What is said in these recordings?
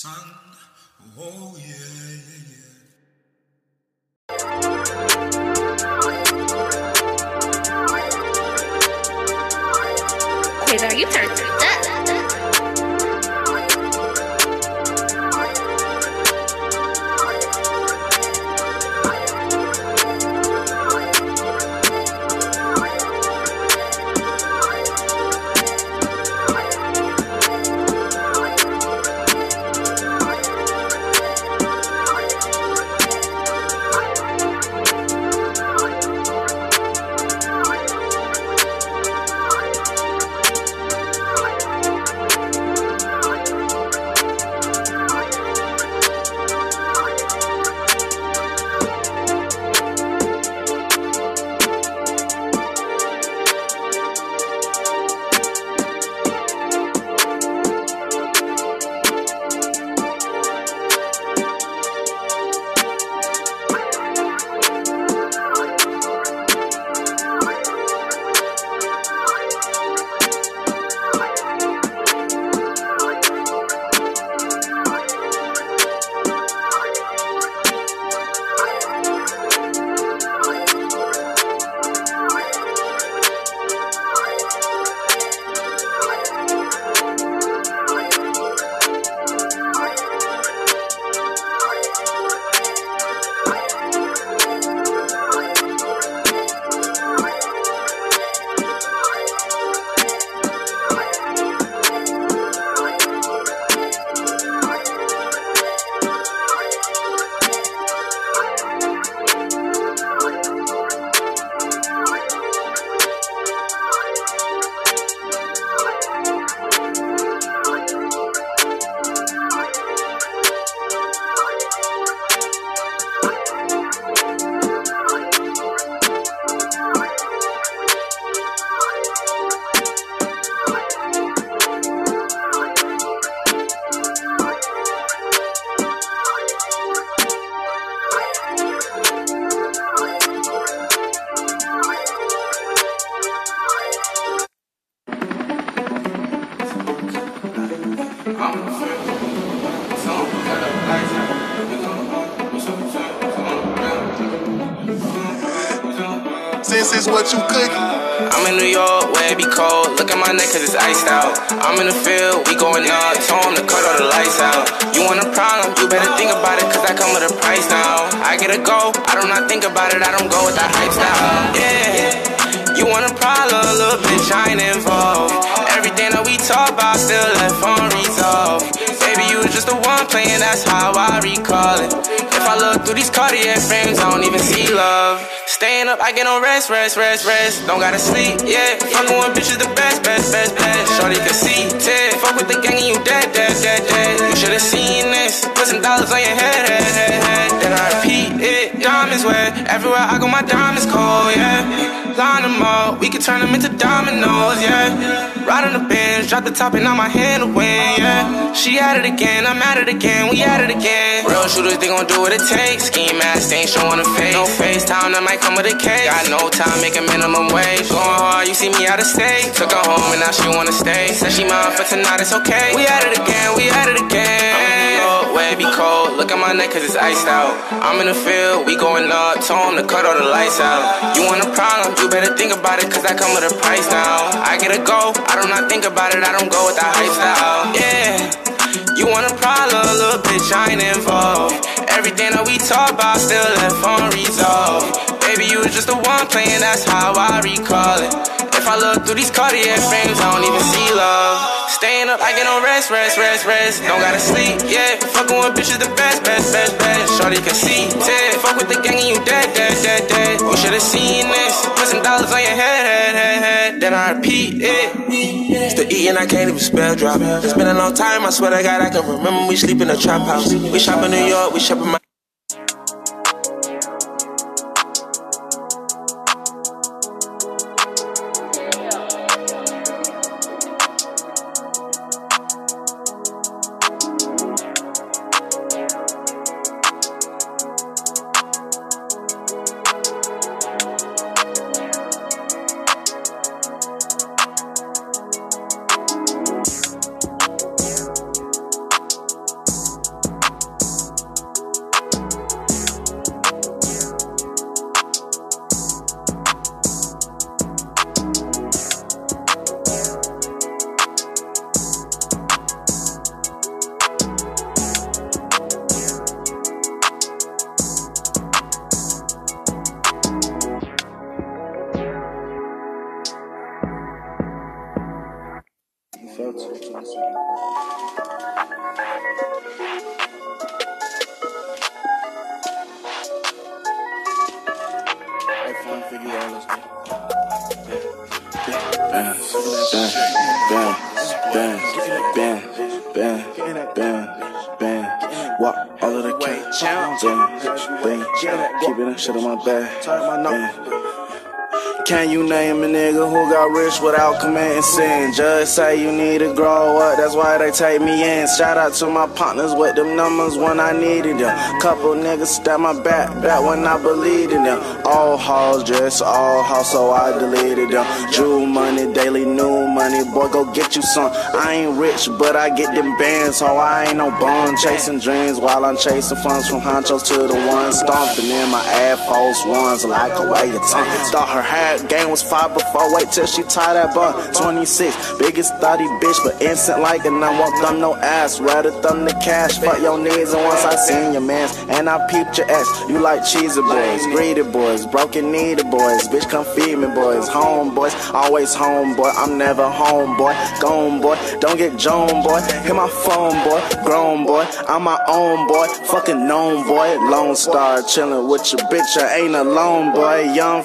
sun. Oh yeah, yeah, yeah. Quasar, you turned Cartier frames, I don't even see love. Staying up, I get no rest, rest, rest, rest. Don't gotta sleep, yeah. Fucking with bitches the best, best, best, best. Shorty can see, Ted. Fuck with the gang and you dead, dead, dead, dead. You should've seen this. Put some dollars on your head, head, head, head. Then I repeat it. Diamonds wet. Everywhere I go, my diamonds cold, yeah. Up. We can turn them into dominoes, yeah. Ride on the bench, drop the top and now my hand to win, yeah. She at it again, I'm at it again, we at it again. Real shooters, they gon' do what it takes. Scheme mask, ain't showing a face. No FaceTime, that might come with a case. Got no time, make a minimum wage. Going hard, you see me out of state. Took her home and now she wanna stay. Said she mine for tonight, it's okay. We at it again, we at it again. It be cold, look at my neck cause it's iced out. I'm in the field, we going up, told him to cut all the lights out. You want a problem, you better think about it cause I come with a price now. I get a go, I do not think about it, I don't go with the hype style. Yeah. You want a problem, little bitch, I ain't involved. Everything that we talk about still left unresolved. Baby, you was just the one playing, that's how I recall it. If I look through these Cartier frames, I don't even see love. Staying up, I get no rest, rest, rest, rest. Don't gotta sleep, yeah. Fucking with bitches, the best, best, best, best. Shorty can see, Ted. Fuck with the gang and you dead, dead, dead, dead. You should've seen this. Put some dollars on your head, head, head, head. Then I repeat it. It's the E I can't even spell drop. It's been a long time, I swear to God, I can remember we sleep in a trap house. We shop in New York, we shop in my. Can you name a nigga who got rich without committing sin? Just say you need to grow up, that's why they take me in. Shout out to my partners with them numbers when I needed them. Couple niggas stab my back, back when I believed in them. All halls, just all halls, so I deleted them. Jewel money, daily new money, boy, go get you some. I ain't rich, but I get them bands, so I ain't no bum. Chasing dreams while I'm chasing funds from honchos to the ones stomping in my ass, false ones like a way of tongue. Thought her hat game was five before. Wait till she tie that bun. 26, biggest thotty bitch, but instant like and I won't thumb no ass. Rather thumb the cash, fuck your needs. And once I seen your mans, and I peeped your ass. You like cheesy boys, greedy boys, broken needed boys. Bitch, come feed me, boys. Home boys, always home boy. I'm never home boy. Gone boy, don't get Joan boy. Hit my phone boy, grown boy. I'm my own boy, fucking known boy. Lone star, chillin' with your bitch. I ain't alone boy. Young.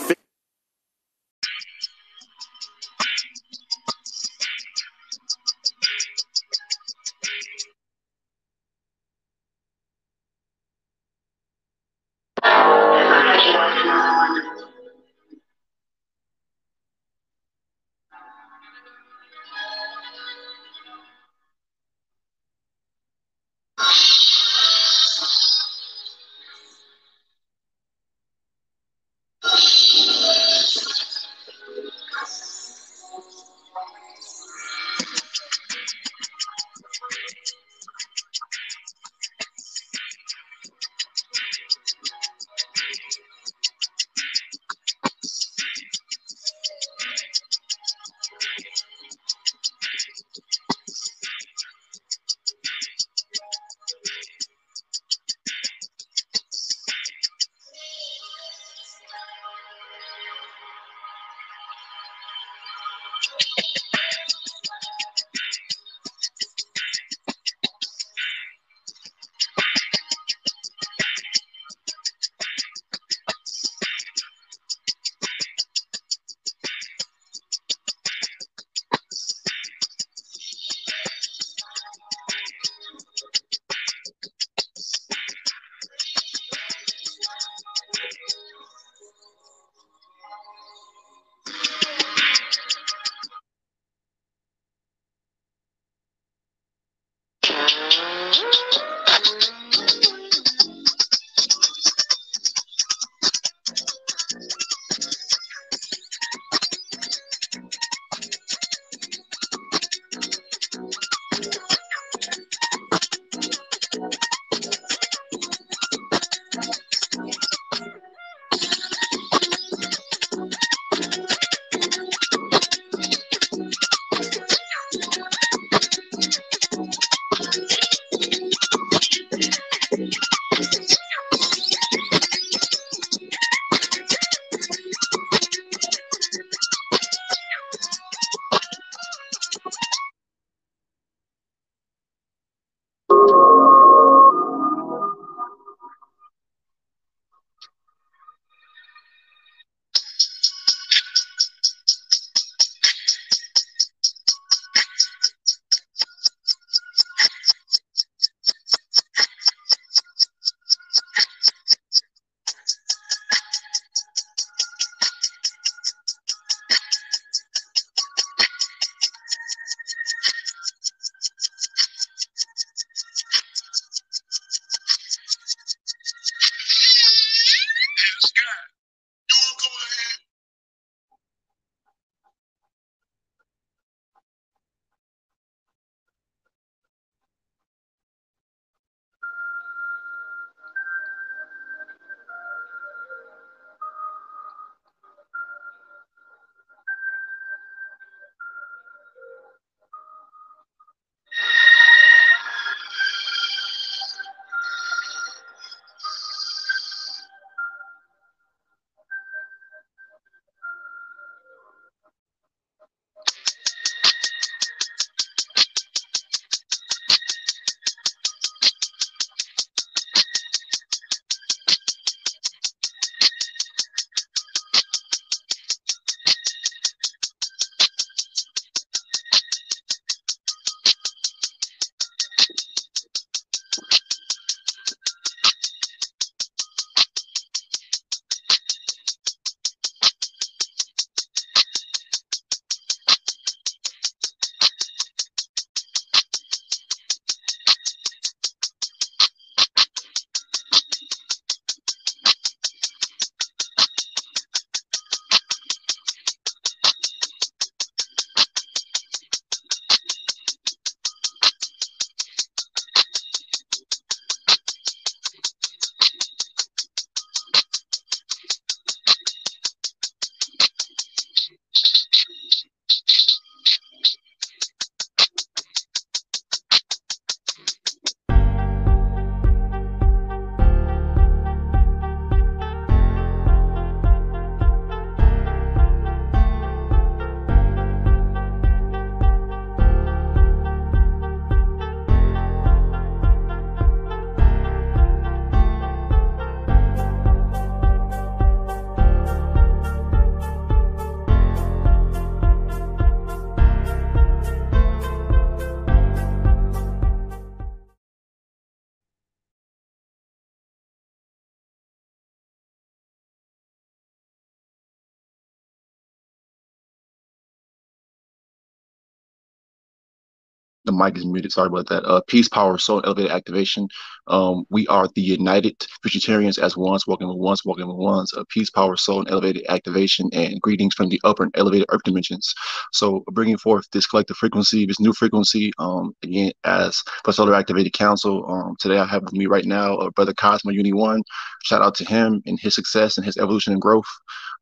The mic is muted. Sorry about that. Uh, peace, power, soul, elevated activation. Um, we are the United Futuritarians as ones, walking with ones, walking with ones. Uh, peace, power, soul, and elevated activation, and greetings from the upper and elevated earth dimensions. So, bringing forth this collective frequency, this new frequency. Um, again, as for Solar Activated Council. Um, today I have with me right now, uh, Brother Cosmo Uni One. Shout out to him and his success and his evolution and growth.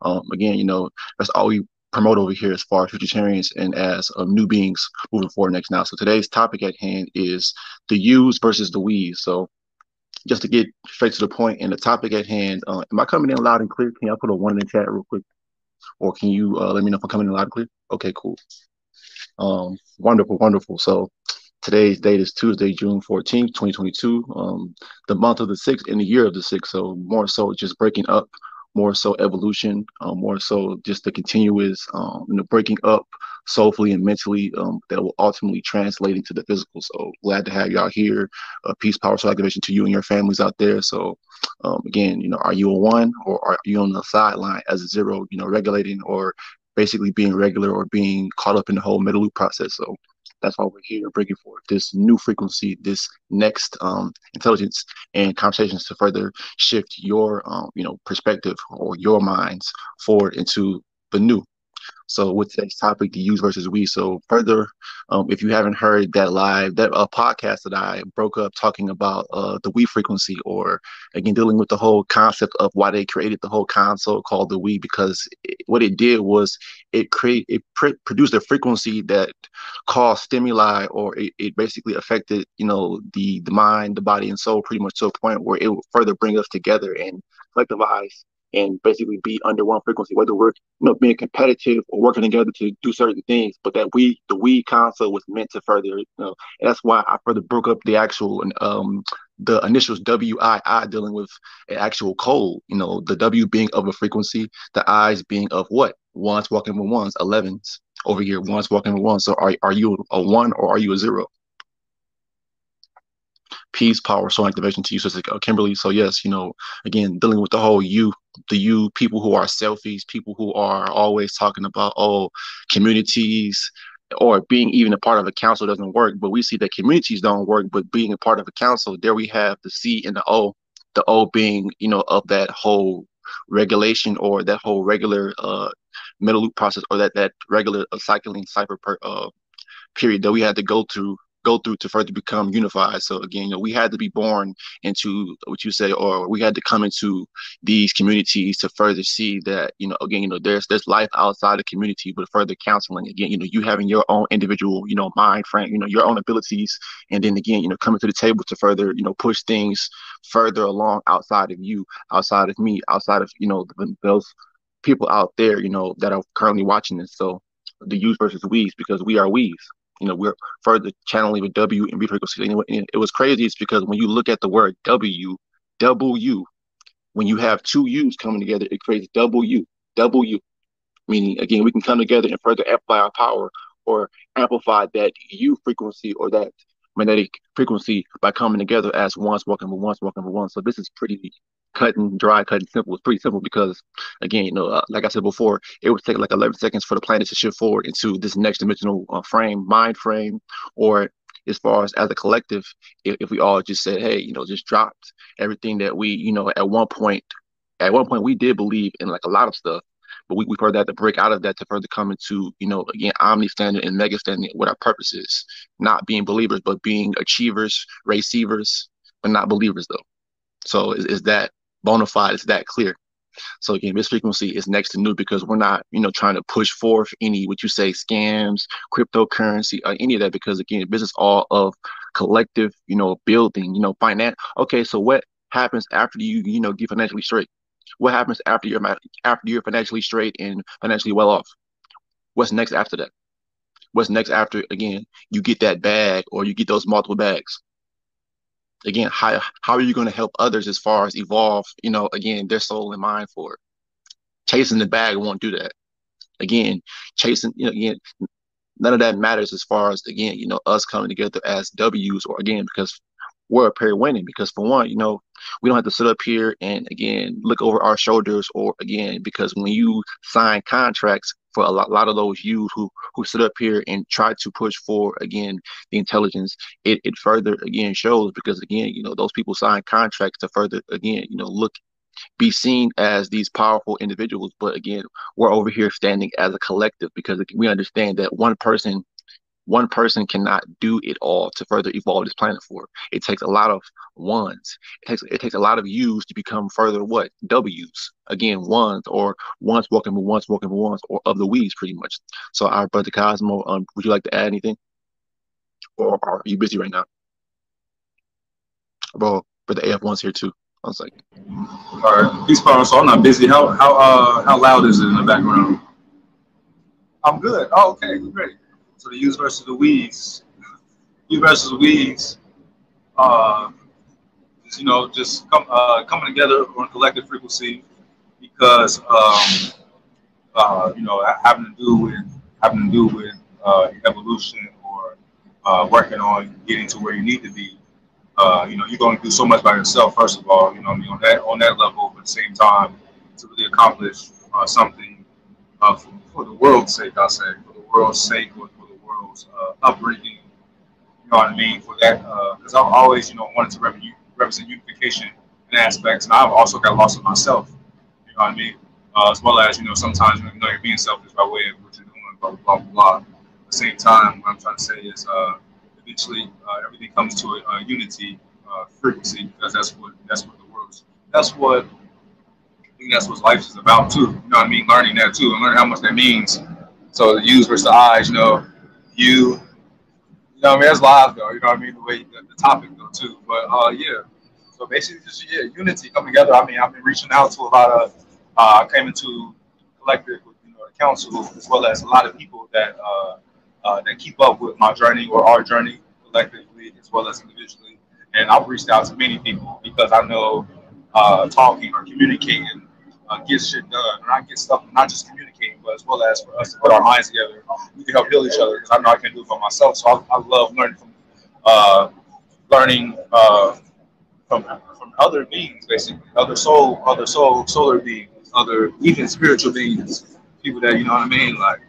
Um, again, you know, that's all we promote over here as far as futuritarians and as um, new beings moving forward next now. So today's topic at hand is the yous versus the we's. So just to get straight to the point and the topic at hand, uh, am I coming in loud and clear? Can y'all put a one in the chat real quick? Or can you uh, let me know if I'm coming in loud and clear? Okay, cool. Um, wonderful, wonderful. So today's date is Tuesday, June 14th, 2022. Um, the month of the sixth and the year of the sixth. So more so just breaking up more so evolution, um, more so just the continuous, um, you know, breaking up soulfully and mentally um, that will ultimately translate into the physical. So glad to have y'all here. Uh, peace, power, soul activation to you and your families out there. So um, again, you know, are you a one or are you on the sideline as a zero? You know, regulating or basically being regular or being caught up in the whole middle loop process. So that's why we're here bringing forth this new frequency, this next um, intelligence and conversations to further shift your, um, you know, perspective or your minds forward into the new. So with today's topic, the use versus we. So further, um, if you haven't heard that live, that uh, podcast that I broke up talking about uh, the we frequency, or again dealing with the whole concept of why they created the whole console called the we, because it, what it did was it create it pr- produced a frequency that caused stimuli, or it, it basically affected you know the the mind, the body, and soul pretty much to a point where it would further bring us together and collectivize and basically be under one frequency, whether we're you know being competitive or working together to do certain things, but that we the we concept was meant to further, you know, and that's why I further broke up the actual um the initials W I I dealing with an actual code, you know, the W being of a frequency, the I's being of what? Ones walking with ones, elevens over here, ones walking with ones. So are are you a one or are you a zero? peace, power, soul activation to you, so Kimberly. So yes, you know, again, dealing with the whole you, the you people who are selfies, people who are always talking about oh, communities or being even a part of a council doesn't work. But we see that communities don't work, but being a part of a council, there we have the C and the O, the O being you know of that whole regulation or that whole regular uh middle loop process or that that regular cycling cipher per, uh period that we had to go through go through to further become unified. So again, you know, we had to be born into what you say, or we had to come into these communities to further see that, you know, again, you know, there's there's life outside the community, but further counseling. Again, you know, you having your own individual, you know, mind frame, you know, your own abilities, and then again, you know, coming to the table to further, you know, push things further along outside of you, outside of me, outside of you know those people out there, you know, that are currently watching this. So the use versus we's because we are we's you know, we're further channeling with W and B frequencies. And it was crazy. It's because when you look at the word W, W, when you have two U's coming together, it creates W, W, meaning again, we can come together and further amplify our power or amplify that U frequency or that magnetic frequency by coming together as ones walking for ones walking for one. So this is pretty cut and dry, cut and simple. It's pretty simple because, again, you know, uh, like I said before, it would take like 11 seconds for the planet to shift forward into this next dimensional uh, frame, mind frame, or as far as as a collective, if, if we all just said, hey, you know, just dropped everything that we, you know, at one point, at one point we did believe in like a lot of stuff, but we, we've heard that to break out of that to further come into, you know, again, omni standard and mega standard, what our purpose is, not being believers, but being achievers, receivers, but not believers though. So is, is that bona fide, it's that clear. So again, this frequency is next to new because we're not, you know, trying to push forth any what you say scams, cryptocurrency, or any of that. Because again, is all of collective, you know, building, you know, finance. Okay, so what happens after you, you know, get financially straight? What happens after you're after you're financially straight and financially well off? What's next after that? What's next after again you get that bag or you get those multiple bags? Again how how are you going to help others as far as evolve you know again their soul and mind for it? Chasing the bag won't do that. Again chasing you know again none of that matters as far as again you know us coming together as w's or again because we're a pair winning because for one you know we don't have to sit up here and again look over our shoulders or again because when you sign contracts for a lot, lot of those youth who who sit up here and try to push for again the intelligence it, it further again shows because again you know those people sign contracts to further again you know look be seen as these powerful individuals. But again we're over here standing as a collective because we understand that one person one person cannot do it all to further evolve this planet for. It takes a lot of ones. It takes it takes a lot of U's to become further what W's. Again, ones or once walking with ones walking with ones or of the we's pretty much. So our brother Cosmo, um, would you like to add anything? Or are you busy right now? Bro, but the AF one's here too. I was like, all right, peace, power. So I'm not busy. How how uh how loud is it in the background? I'm good. Oh, okay, great. So the U's versus the we's. U versus the we's. Uh, just, you know, just uh, coming together on a collective frequency because um, uh, you know having to do with having to do with uh, evolution or uh, working on getting to where you need to be. Uh, you know, you're going to do so much by yourself. First of all, you know, I mean, on that on that level, but at the same time, to really accomplish uh, something uh, for, for, the world's sake, I say, for the world's sake, or uh, upbringing. You know what I mean? For that, because uh, I've always, you know, wanted to represent, unification in aspects, and I've also got lost in myself. You know what I mean? Uh, as well as you know, sometimes you know you're being selfish by way of what you're doing, blah blah blah. blah. At the same time, what I'm trying to say is, uh, eventually, everything comes to a, a unity frequency because that's what that's what the world's that's what that's what life is about too. You know what I mean? Learning that too and learning how much that means. So the U's versus the I's, you know, you. You know, I mean, that's live though. You know what I mean? The way the, the topic though too. But uh, yeah. So basically, just yeah, unity come together. I mean, I've been reaching out to a lot of. Uh, came into collective with you know the council as well as a lot of people that uh, uh, that keep up with my journey or our journey collectively as well as individually. And I've reached out to many people because I know uh, talking or communicating uh, get shit done, or not get stuff, not just communicating, but as well as for us to put our minds together. We can help heal each other because I know I can't do it by myself. So I, I love learning from uh, learning uh, from from other beings, basically, other soul, other soul, solar beings, other even spiritual beings, people that you know what I mean, like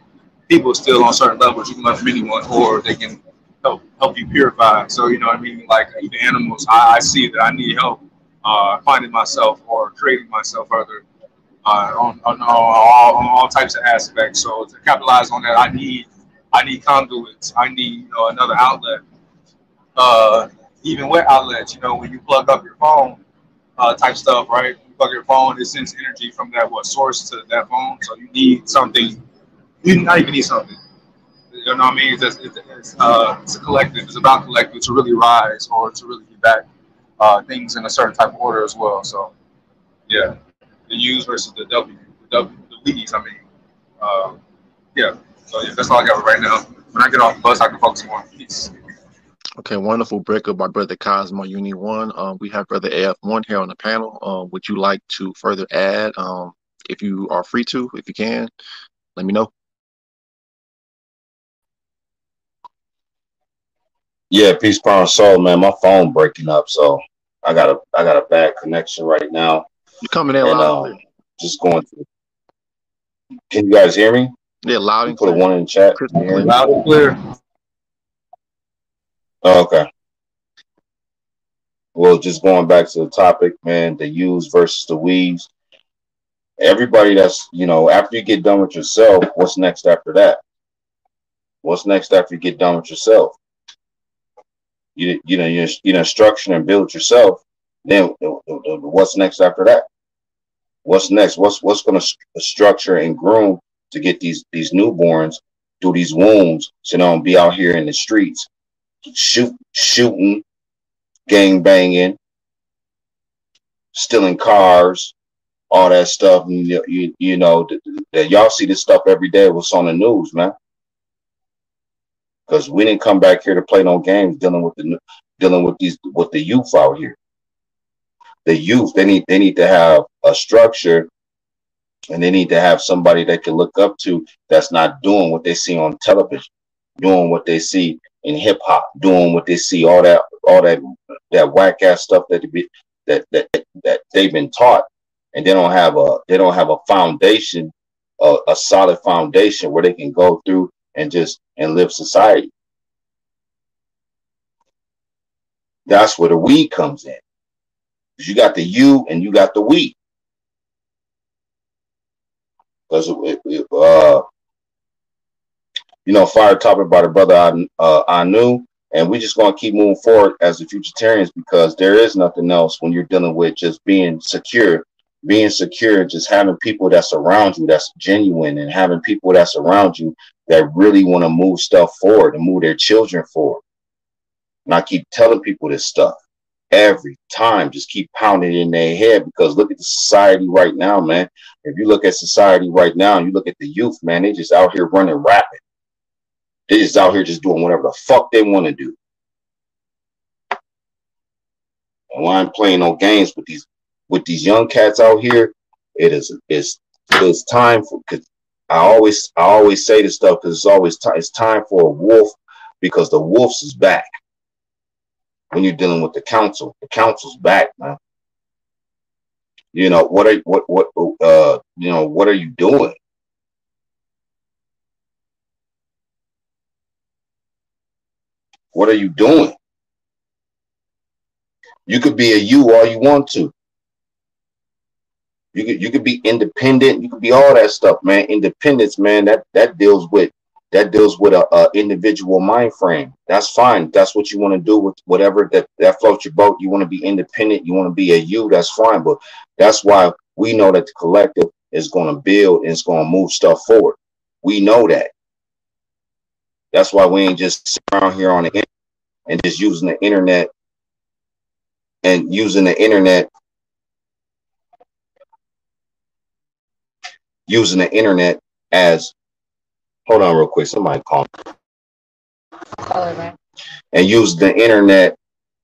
people still on certain levels. You can learn from anyone, or they can help help you purify. So you know what I mean, like even animals, I, I see that I need help uh, finding myself or creating myself further uh, on, on, on, all, on all types of aspects. So to capitalize on that, I need I need conduits. I need you know another outlet. Uh, even with outlets, you know, when you plug up your phone, uh, type stuff, right? You plug your phone, it sends energy from that what source to that phone. So you need something. You not even need something. You know what I mean? It's, it's, it's, uh, it's a collective. It's about collective to really rise or to really get back uh, things in a certain type of order as well. So, yeah the U's versus the W, the W, the We's. I mean, uh, yeah. So yeah, that's all I got right now. When I get off the bus, I can focus more. Peace. Okay, wonderful breakup by Brother Cosmo Uni One. Um, we have Brother AF One here on the panel. Um, would you like to further add? Um, if you are free to, if you can, let me know. Yeah, peace, power, and soul, man. My phone breaking up, so I got a I got a bad connection right now. You're coming in and, loud. Um, just going through. Can you guys hear me? Yeah, loud and Put clear. a one in the chat. Loud and clear. Oh, okay. Well, just going back to the topic, man, the use versus the we's. Everybody that's, you know, after you get done with yourself, what's next after that? What's next after you get done with yourself? You, you know, you, you know, structure and build yourself. Then what's next after that? What's next? What's what's going to st- structure and groom to get these these newborns through these wounds so they don't be out here in the streets shoot shooting, gang banging, stealing cars, all that stuff. You, you, you know that y'all see this stuff every day. What's on the news, man? Because we didn't come back here to play no games dealing with the dealing with these with the youth out here the youth they need they need to have a structure and they need to have somebody they can look up to that's not doing what they see on television doing what they see in hip hop doing what they see all that all that that whack ass stuff that be that that that they've been taught, and they don't have a they don't have a foundation, a, a solid foundation where they can go through and just and live society. That's where the weed comes in. Because you got the you and you got the we. Because uh, you know, fire topic by the brother I uh, I knew, and we just gonna keep moving forward as the futuritarians because there is nothing else when you're dealing with just being secure, being secure, just having people that's around you that's genuine, and having people that's around you that really want to move stuff forward and move their children forward. And I keep telling people this stuff every time, just keep pounding in their head because look at the society right now, man. If you look at society right now and you look at the youth, man, they just out here running rapid. They just out here just doing whatever the fuck they want to do. And I'm playing no games with these with these young cats out here, it is it's it's time for because I always I always say this stuff because it's always time it's time for a wolf because the wolf's is back. When you're dealing with the council, the council's back, man. You know what are what what uh you know what are you doing? What are you doing? You could be a you all you want to. You could you could be independent. You could be all that stuff, man. Independence, man. That that deals with that deals with a, a individual mind frame. That's fine. That's what you want to do with whatever that that floats your boat. You want to be independent. You want to be a you. That's fine. But that's why we know that the collective is going to build and it's going to move stuff forward. We know that. That's why we ain't just sitting around here on the internet and just using the internet and using the internet using the internet as hold on real quick somebody call me. and use the internet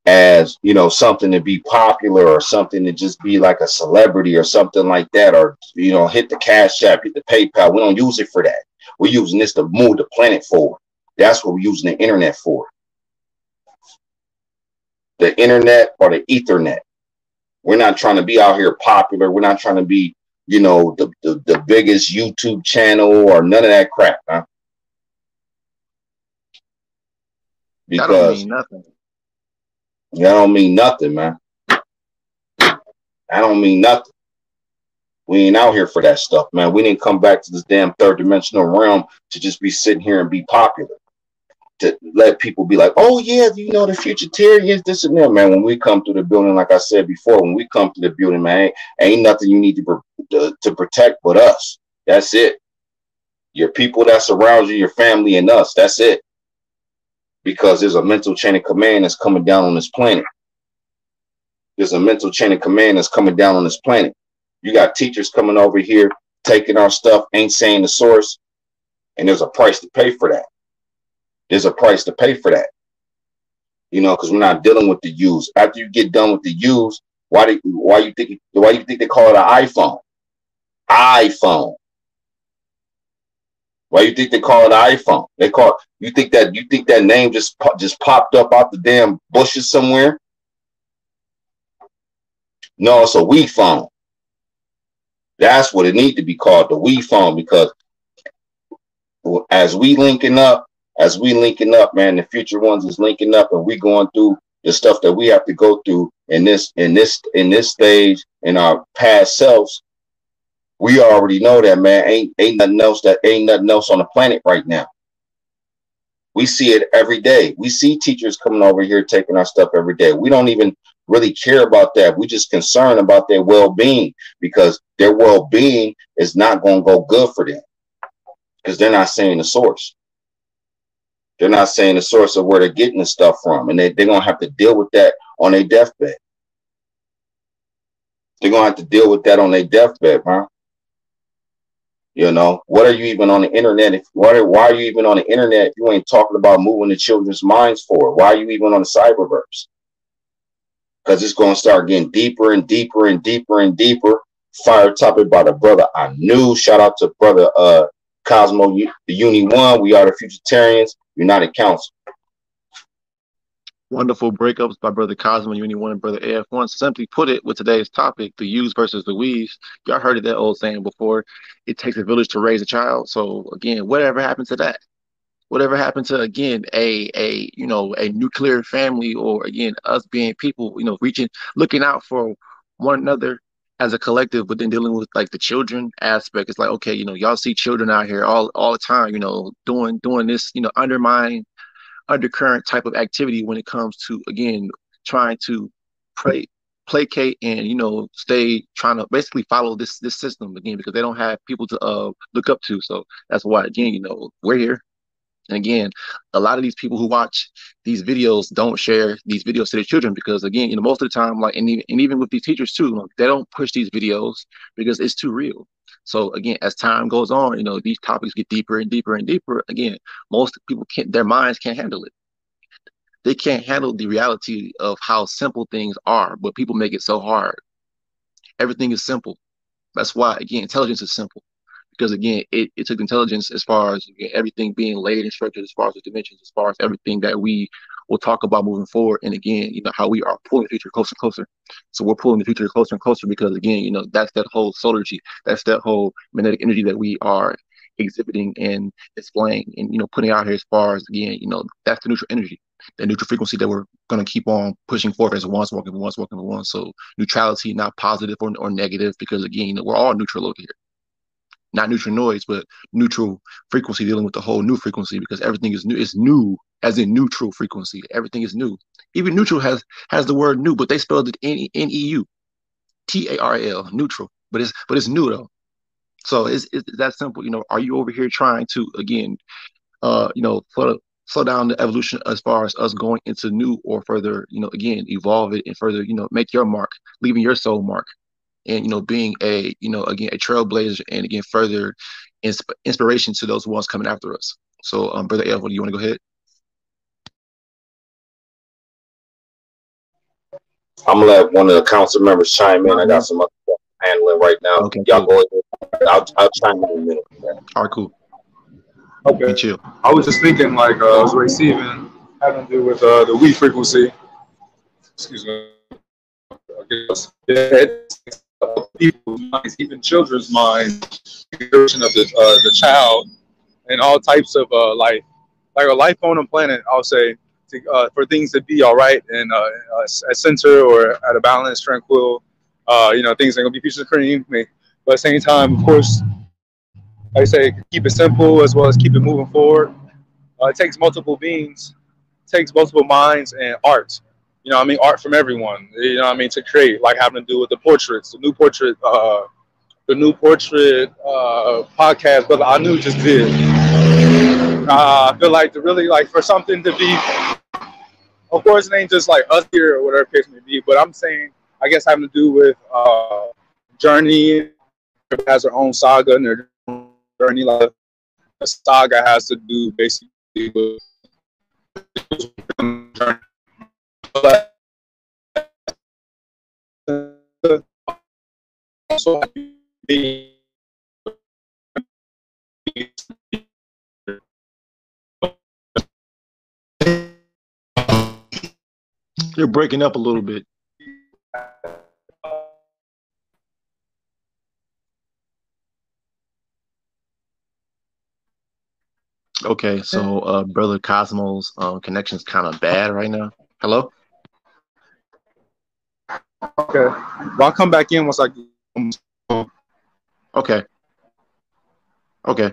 as you know something to be popular or something to just be like a celebrity or something like that or you know hit the cash app hit the paypal we don't use it for that we're using this to move the planet forward that's what we're using the internet for. The internet or the ethernet. We're not trying to be out here popular. We're not trying to be, you know, the, the, the biggest YouTube channel or none of that crap, huh? Because that don't mean nothing. That don't mean nothing, man. That don't mean nothing. We ain't out here for that stuff, man. We didn't come back to this damn third dimensional realm to just be sitting here and be popular to let people be like, oh yeah, you know the futuritarians, this and that, man. When we come through the building, like I said before, when we come to the building, man, ain't, ain't nothing you need to, to to protect but us. That's it. Your people that surround you, your family, and us. That's it. Because there's a mental chain of command that's coming down on this planet. There's a mental chain of command that's coming down on this planet. You got teachers coming over here taking our stuff, ain't saying the source, and there's a price to pay for that there's a price to pay for that. You know, because we're not dealing with the use. After you get done with the use, why do why you think why you think they call it an iPhone? iPhone. Why you think they call it an iPhone? They call you think that you think that name just just popped up out the damn bushes somewhere? No, it's a Wii phone. That's what it need to be called, the Wii phone, because as we linking up, as we linking up, man, the future ones is linking up and we going through the stuff that we have to go through in this in this in this stage in our past selves, we already know that man ain't ain't nothing else that ain't nothing else on the planet right now. We see it every day. We see teachers coming over here taking our stuff every day. We don't even really care about that. We just concerned about their well-being because their well-being is not going to go good for them because they're not seeing the source. They're not saying the source of where they're getting the stuff from, and they, they're gonna have to deal with that on their deathbed. They're gonna have to deal with that on their deathbed, huh? You know, what are you even on the internet? If why, why are you even on the internet if you ain't talking about moving the children's minds forward? Why are you even on the cyberverse? Because it's gonna start getting deeper and deeper and deeper and deeper. Fire topic by the brother I knew. Shout out to brother uh Cosmo the Uni One. We are the Futuritarians. United Council. Wonderful breakups by Brother Cosmo, you and Brother AF1. Simply put it with today's topic, the use versus the weaves. Y'all heard of that old saying before. It takes a village to raise a child. So again, whatever happened to that? Whatever happened to again a a you know a nuclear family or again us being people, you know, reaching looking out for one another as a collective, but then dealing with like the children aspect, it's like, okay, you know, y'all see children out here all all the time, you know, doing doing this, you know, undermine undercurrent type of activity when it comes to again trying to play placate and you know stay trying to basically follow this this system again because they don't have people to uh look up to so that's why again you know we're here and again a lot of these people who watch these videos don't share these videos to their children because again you know most of the time like and even, and even with these teachers too they don't push these videos because it's too real so again, as time goes on, you know, these topics get deeper and deeper and deeper. Again, most people can't, their minds can't handle it. They can't handle the reality of how simple things are, but people make it so hard. Everything is simple. That's why, again, intelligence is simple. Because again, it, it took intelligence as far as everything being laid and structured, as far as the dimensions, as far as everything that we will talk about moving forward. And again, you know, how we are pulling the future closer and closer. So we're pulling the future closer and closer because again, you know, that's that whole solargy, that's that whole magnetic energy that we are exhibiting and displaying and you know putting out here as far as again, you know, that's the neutral energy, the neutral frequency that we're gonna keep on pushing forward as once walking once walking one. So neutrality, not positive or, or negative, because again, you know, we're all neutral over here not neutral noise, but neutral frequency dealing with the whole new frequency because everything is new. It's new as in neutral frequency. Everything is new. Even neutral has has the word new, but they spelled it N N E U, T A R L, neutral. But it's but it's new though. So it's, it's that simple. You know, are you over here trying to again, uh, you know, slow, slow down the evolution as far as us going into new or further, you know, again, evolve it and further, you know, make your mark, leaving your soul mark and you know being a you know again a trailblazer and again further insp- inspiration to those ones coming after us. So um brother Elvo, do you want to go ahead? I'm gonna let one of the council members chime in. I got some other handling right now. Okay y'all cool. go ahead. I'll, I'll chime in in a minute. All right cool. Okay. Chill. I was just thinking like uh I was receiving having to do with uh the weed frequency. Excuse me people's minds, even children's minds, the of the uh, the child, and all types of uh, life, like a life on a planet. I'll say to, uh, for things to be all right and uh, a center or at a balance, tranquil. Uh, you know, things are gonna be peaches and cream. But at the same time, of course, like I say, keep it simple as well as keep it moving forward. Uh, it takes multiple beings, takes multiple minds and art you know I mean, art from everyone, you know I mean, to create, like having to do with the portraits, the new portrait, uh, the new portrait uh, podcast, I knew just did. Uh, I feel like to really, like, for something to be, of course, it ain't just like us here or whatever case may be, but I'm saying, I guess having to do with uh, journey has her own saga and their journey. Like, a saga has to do basically with also You're breaking up a little bit. Okay, so uh, brother Cosmo's um, connection's kind of bad right now. Hello. Okay. Well, I'll come back in once I get. home. Okay. Okay.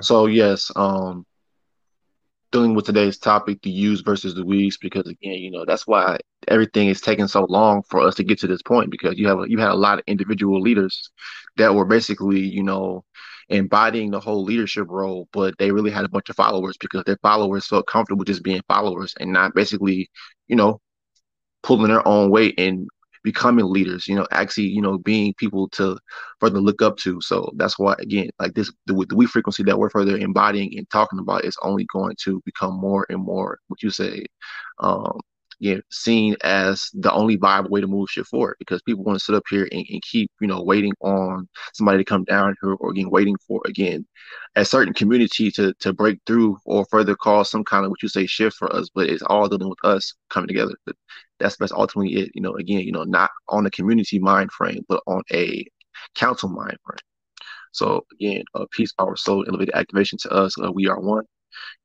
So yes, um, dealing with today's topic, the use versus the weeds, because again, you know, that's why everything is taking so long for us to get to this point because you have a, you had a lot of individual leaders that were basically, you know, embodying the whole leadership role, but they really had a bunch of followers because their followers felt comfortable just being followers and not basically, you know, pulling their own weight and becoming leaders, you know, actually, you know, being people to further look up to. So that's why, again, like this, the, the we frequency that we're further embodying and talking about is only going to become more and more, what you say, um, you know, seen as the only viable way to move shit forward because people want to sit up here and, and keep, you know, waiting on somebody to come down here or again waiting for again a certain community to to break through or further cause some kind of what you say shift for us. But it's all dealing with us coming together. But that's that's ultimately it. You know, again, you know, not on a community mind frame, but on a council mind frame. So again, uh, peace, power, soul, elevated activation to us. Uh, we are one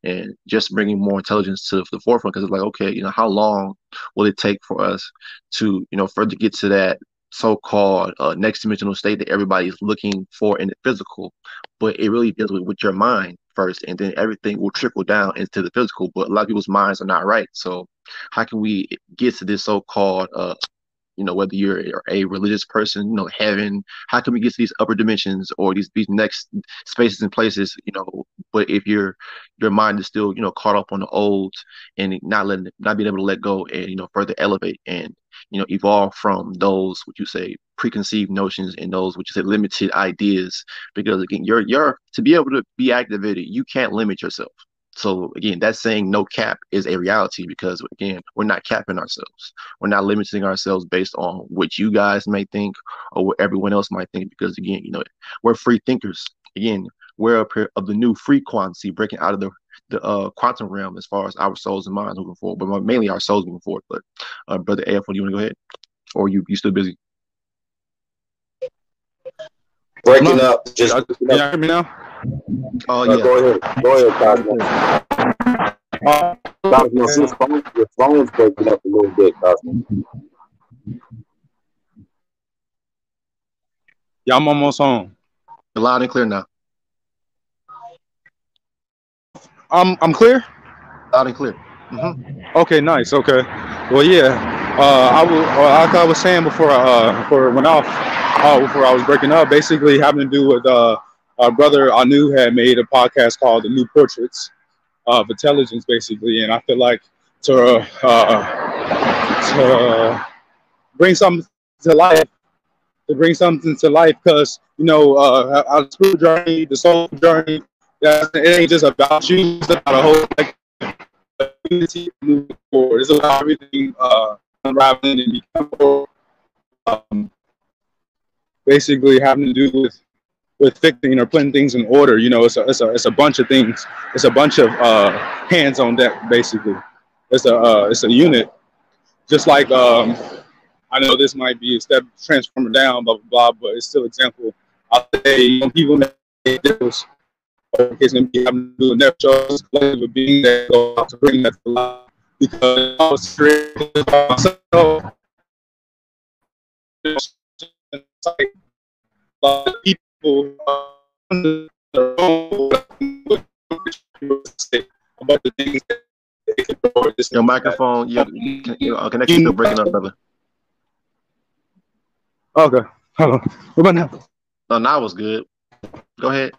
and just bringing more intelligence to the forefront because it's like okay you know how long will it take for us to you know further get to that so-called uh, next dimensional state that everybody's looking for in the physical? But it really deals with, with your mind first and then everything will trickle down into the physical but a lot of people's minds are not right. So how can we get to this so-called uh, you know, whether you're a religious person, you know, heaven, how can we get to these upper dimensions or these these next spaces and places, you know, but if your your mind is still, you know, caught up on the old and not letting not being able to let go and, you know, further elevate and, you know, evolve from those what you say preconceived notions and those which you say limited ideas. Because again, you're you're to be able to be activated, you can't limit yourself. So again, that saying no cap is a reality because again, we're not capping ourselves. We're not limiting ourselves based on what you guys may think or what everyone else might think. Because again, you know, we're free thinkers. Again, we're up here of the new free frequency, breaking out of the the uh, quantum realm as far as our souls and minds moving forward, but mainly our souls moving forward. But uh, brother AF, do you want to go ahead, or you you still busy? Breaking up, just can you hear me now? Oh Uh, yeah. go ahead, go ahead, Cosmo. Cosmo, your phone, your phone's breaking up a little bit, Cosmo. Yeah, I'm almost home. Loud and clear now. I'm I'm clear. Loud and clear. Hmm Okay, nice. Okay. Well, yeah. Uh, I was uh, like I was saying before. Uh, before it went off. Uh, before I was breaking up, basically having to do with uh, our brother Anu had made a podcast called "The New Portraits of Intelligence," basically, and I feel like to uh, to bring something to life, to bring something to life, because you know, uh, our spiritual journey, the soul journey, it ain't just about you; it's about a whole like, community moving forward. It's about everything uh, unraveling and becoming um, basically having to do with with fixing or putting things in order. You know, it's a it's a it's a bunch of things. It's a bunch of uh, hands on deck. Basically, it's a uh, it's a unit. Just like um, I know this might be a step transformer down, blah blah blah, but it's still example. I'll say people make deals, case them having to do a next shows, collective being that go out to bring that to life. Because I was creating myself. It's like a lot of people about the things that they can do or this Your microphone, your, your uh, connection still breaking up, brother. Okay, hold on. What about now? No, now was good. Go ahead.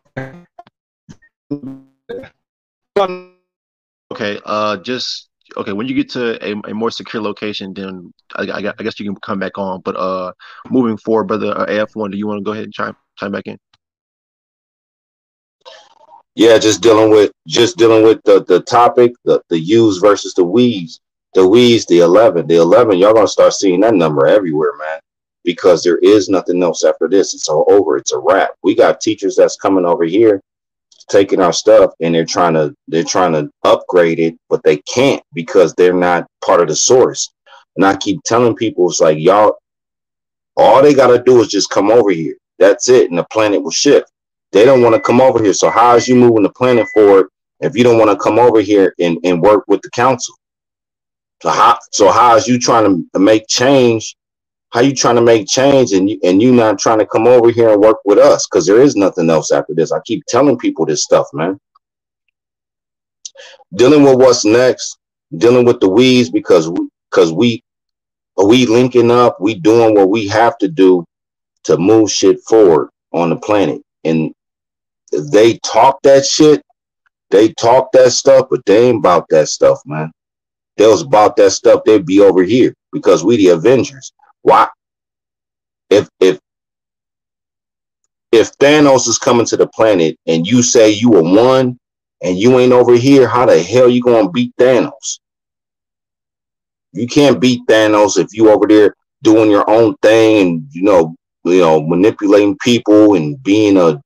Okay. Uh, just okay. When you get to a, a more secure location, then I, I, I guess you can come back on. But uh, moving forward, brother uh, AF one, do you want to go ahead and chime chime back in? Yeah, just dealing with just dealing with the the topic, the the U's versus the we's. The we's, the eleven, the eleven. Y'all gonna start seeing that number everywhere, man. Because there is nothing else after this. It's all over. It's a wrap. We got teachers that's coming over here, taking our stuff, and they're trying to they're trying to upgrade it, but they can't because they're not part of the source. And I keep telling people, it's like y'all, all they gotta do is just come over here. That's it, and the planet will shift. They don't want to come over here. So how is you moving the planet forward if you don't want to come over here and, and work with the council? So how so how is you trying to make change? How you trying to make change and you and you not trying to come over here and work with us? Because there is nothing else after this. I keep telling people this stuff, man. Dealing with what's next, dealing with the weeds because because we are we linking up, we doing what we have to do to move shit forward on the planet. And they talk that shit, they talk that stuff, but they ain't about that stuff, man. They was about that stuff, they'd be over here because we the Avengers. Why? If if if Thanos is coming to the planet and you say you were one and you ain't over here, how the hell you gonna beat Thanos? You can't beat Thanos if you over there doing your own thing and you know, you know, manipulating people and being a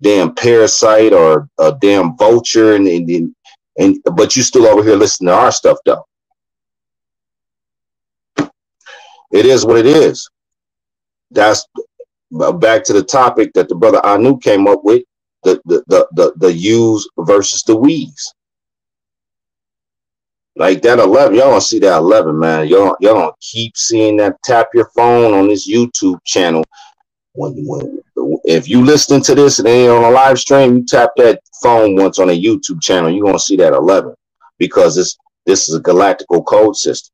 damn parasite or a damn vulture and, and, and but you still over here listening to our stuff though. It is what it is. That's back to the topic that the brother Anu came up with the the the the, the use versus the we's. Like that 11, y'all don't see that 11, man. Y'all, y'all don't keep seeing that tap your phone on this YouTube channel. When, when if you listen to this and ain't on a live stream, you tap that phone once on a YouTube channel, you're gonna see that 11 because this this is a galactical code system.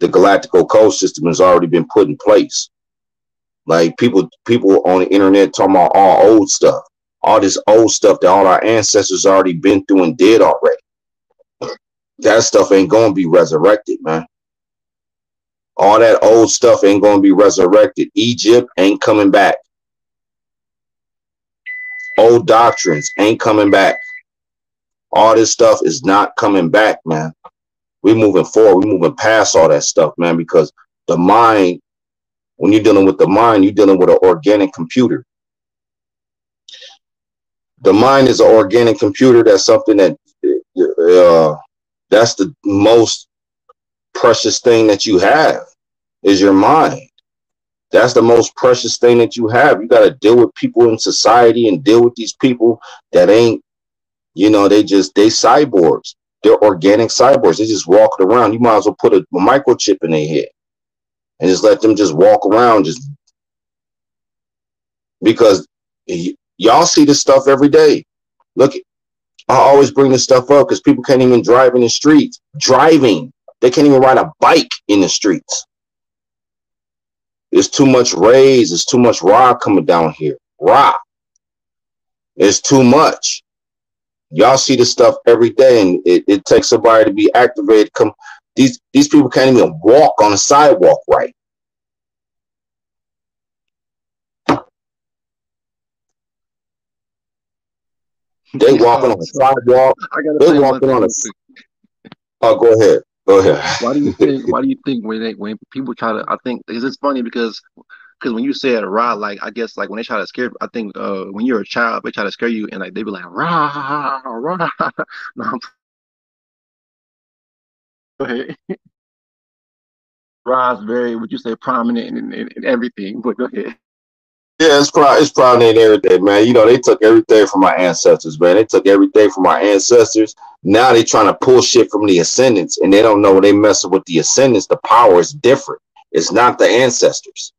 The galactical code system has already been put in place. Like people, people on the internet talking about all old stuff, all this old stuff that all our ancestors already been through and did already. That stuff ain't gonna be resurrected, man. All that old stuff ain't gonna be resurrected. Egypt ain't coming back. Old doctrines ain't coming back. All this stuff is not coming back, man. We're moving forward. We're moving past all that stuff, man, because the mind, when you're dealing with the mind, you're dealing with an organic computer. The mind is an organic computer. That's something that uh, that's the most precious thing that you have is your mind. That's the most precious thing that you have. You got to deal with people in society and deal with these people that ain't, you know, they just they cyborgs. They're organic cyborgs. They just walk around. You might as well put a, a microchip in their head and just let them just walk around just because y'all see this stuff every day. Look, I always bring this stuff up because people can't even drive in the streets. Driving, they can't even ride a bike in the streets. There's too much rays. There's too much rock coming down here. Rock. It's too much. Y'all see this stuff every day, and it, it takes somebody to be activated. Come, these these people can't even walk on the sidewalk right. They walking uh, on the sidewalk. They walking on a. real. Oh, go ahead. Go ahead. Why do you think? Why do you think when they when people try to? I think because it's funny because because when you said rah, like I guess like when they try to scare, I think uh when you're a child they try to scare you and like they be like rah rah. No, I'm- go ahead. Rah's very, would you say, prominent in, in, in everything. But go ahead. Yeah, it's proud. It's proud in everything, man. You know, they took everything from my ancestors, man. They took everything from our ancestors. Now they trying to pull shit from the ascendants, and they don't know they messing with the ascendants. The power is different. It's not the ancestors.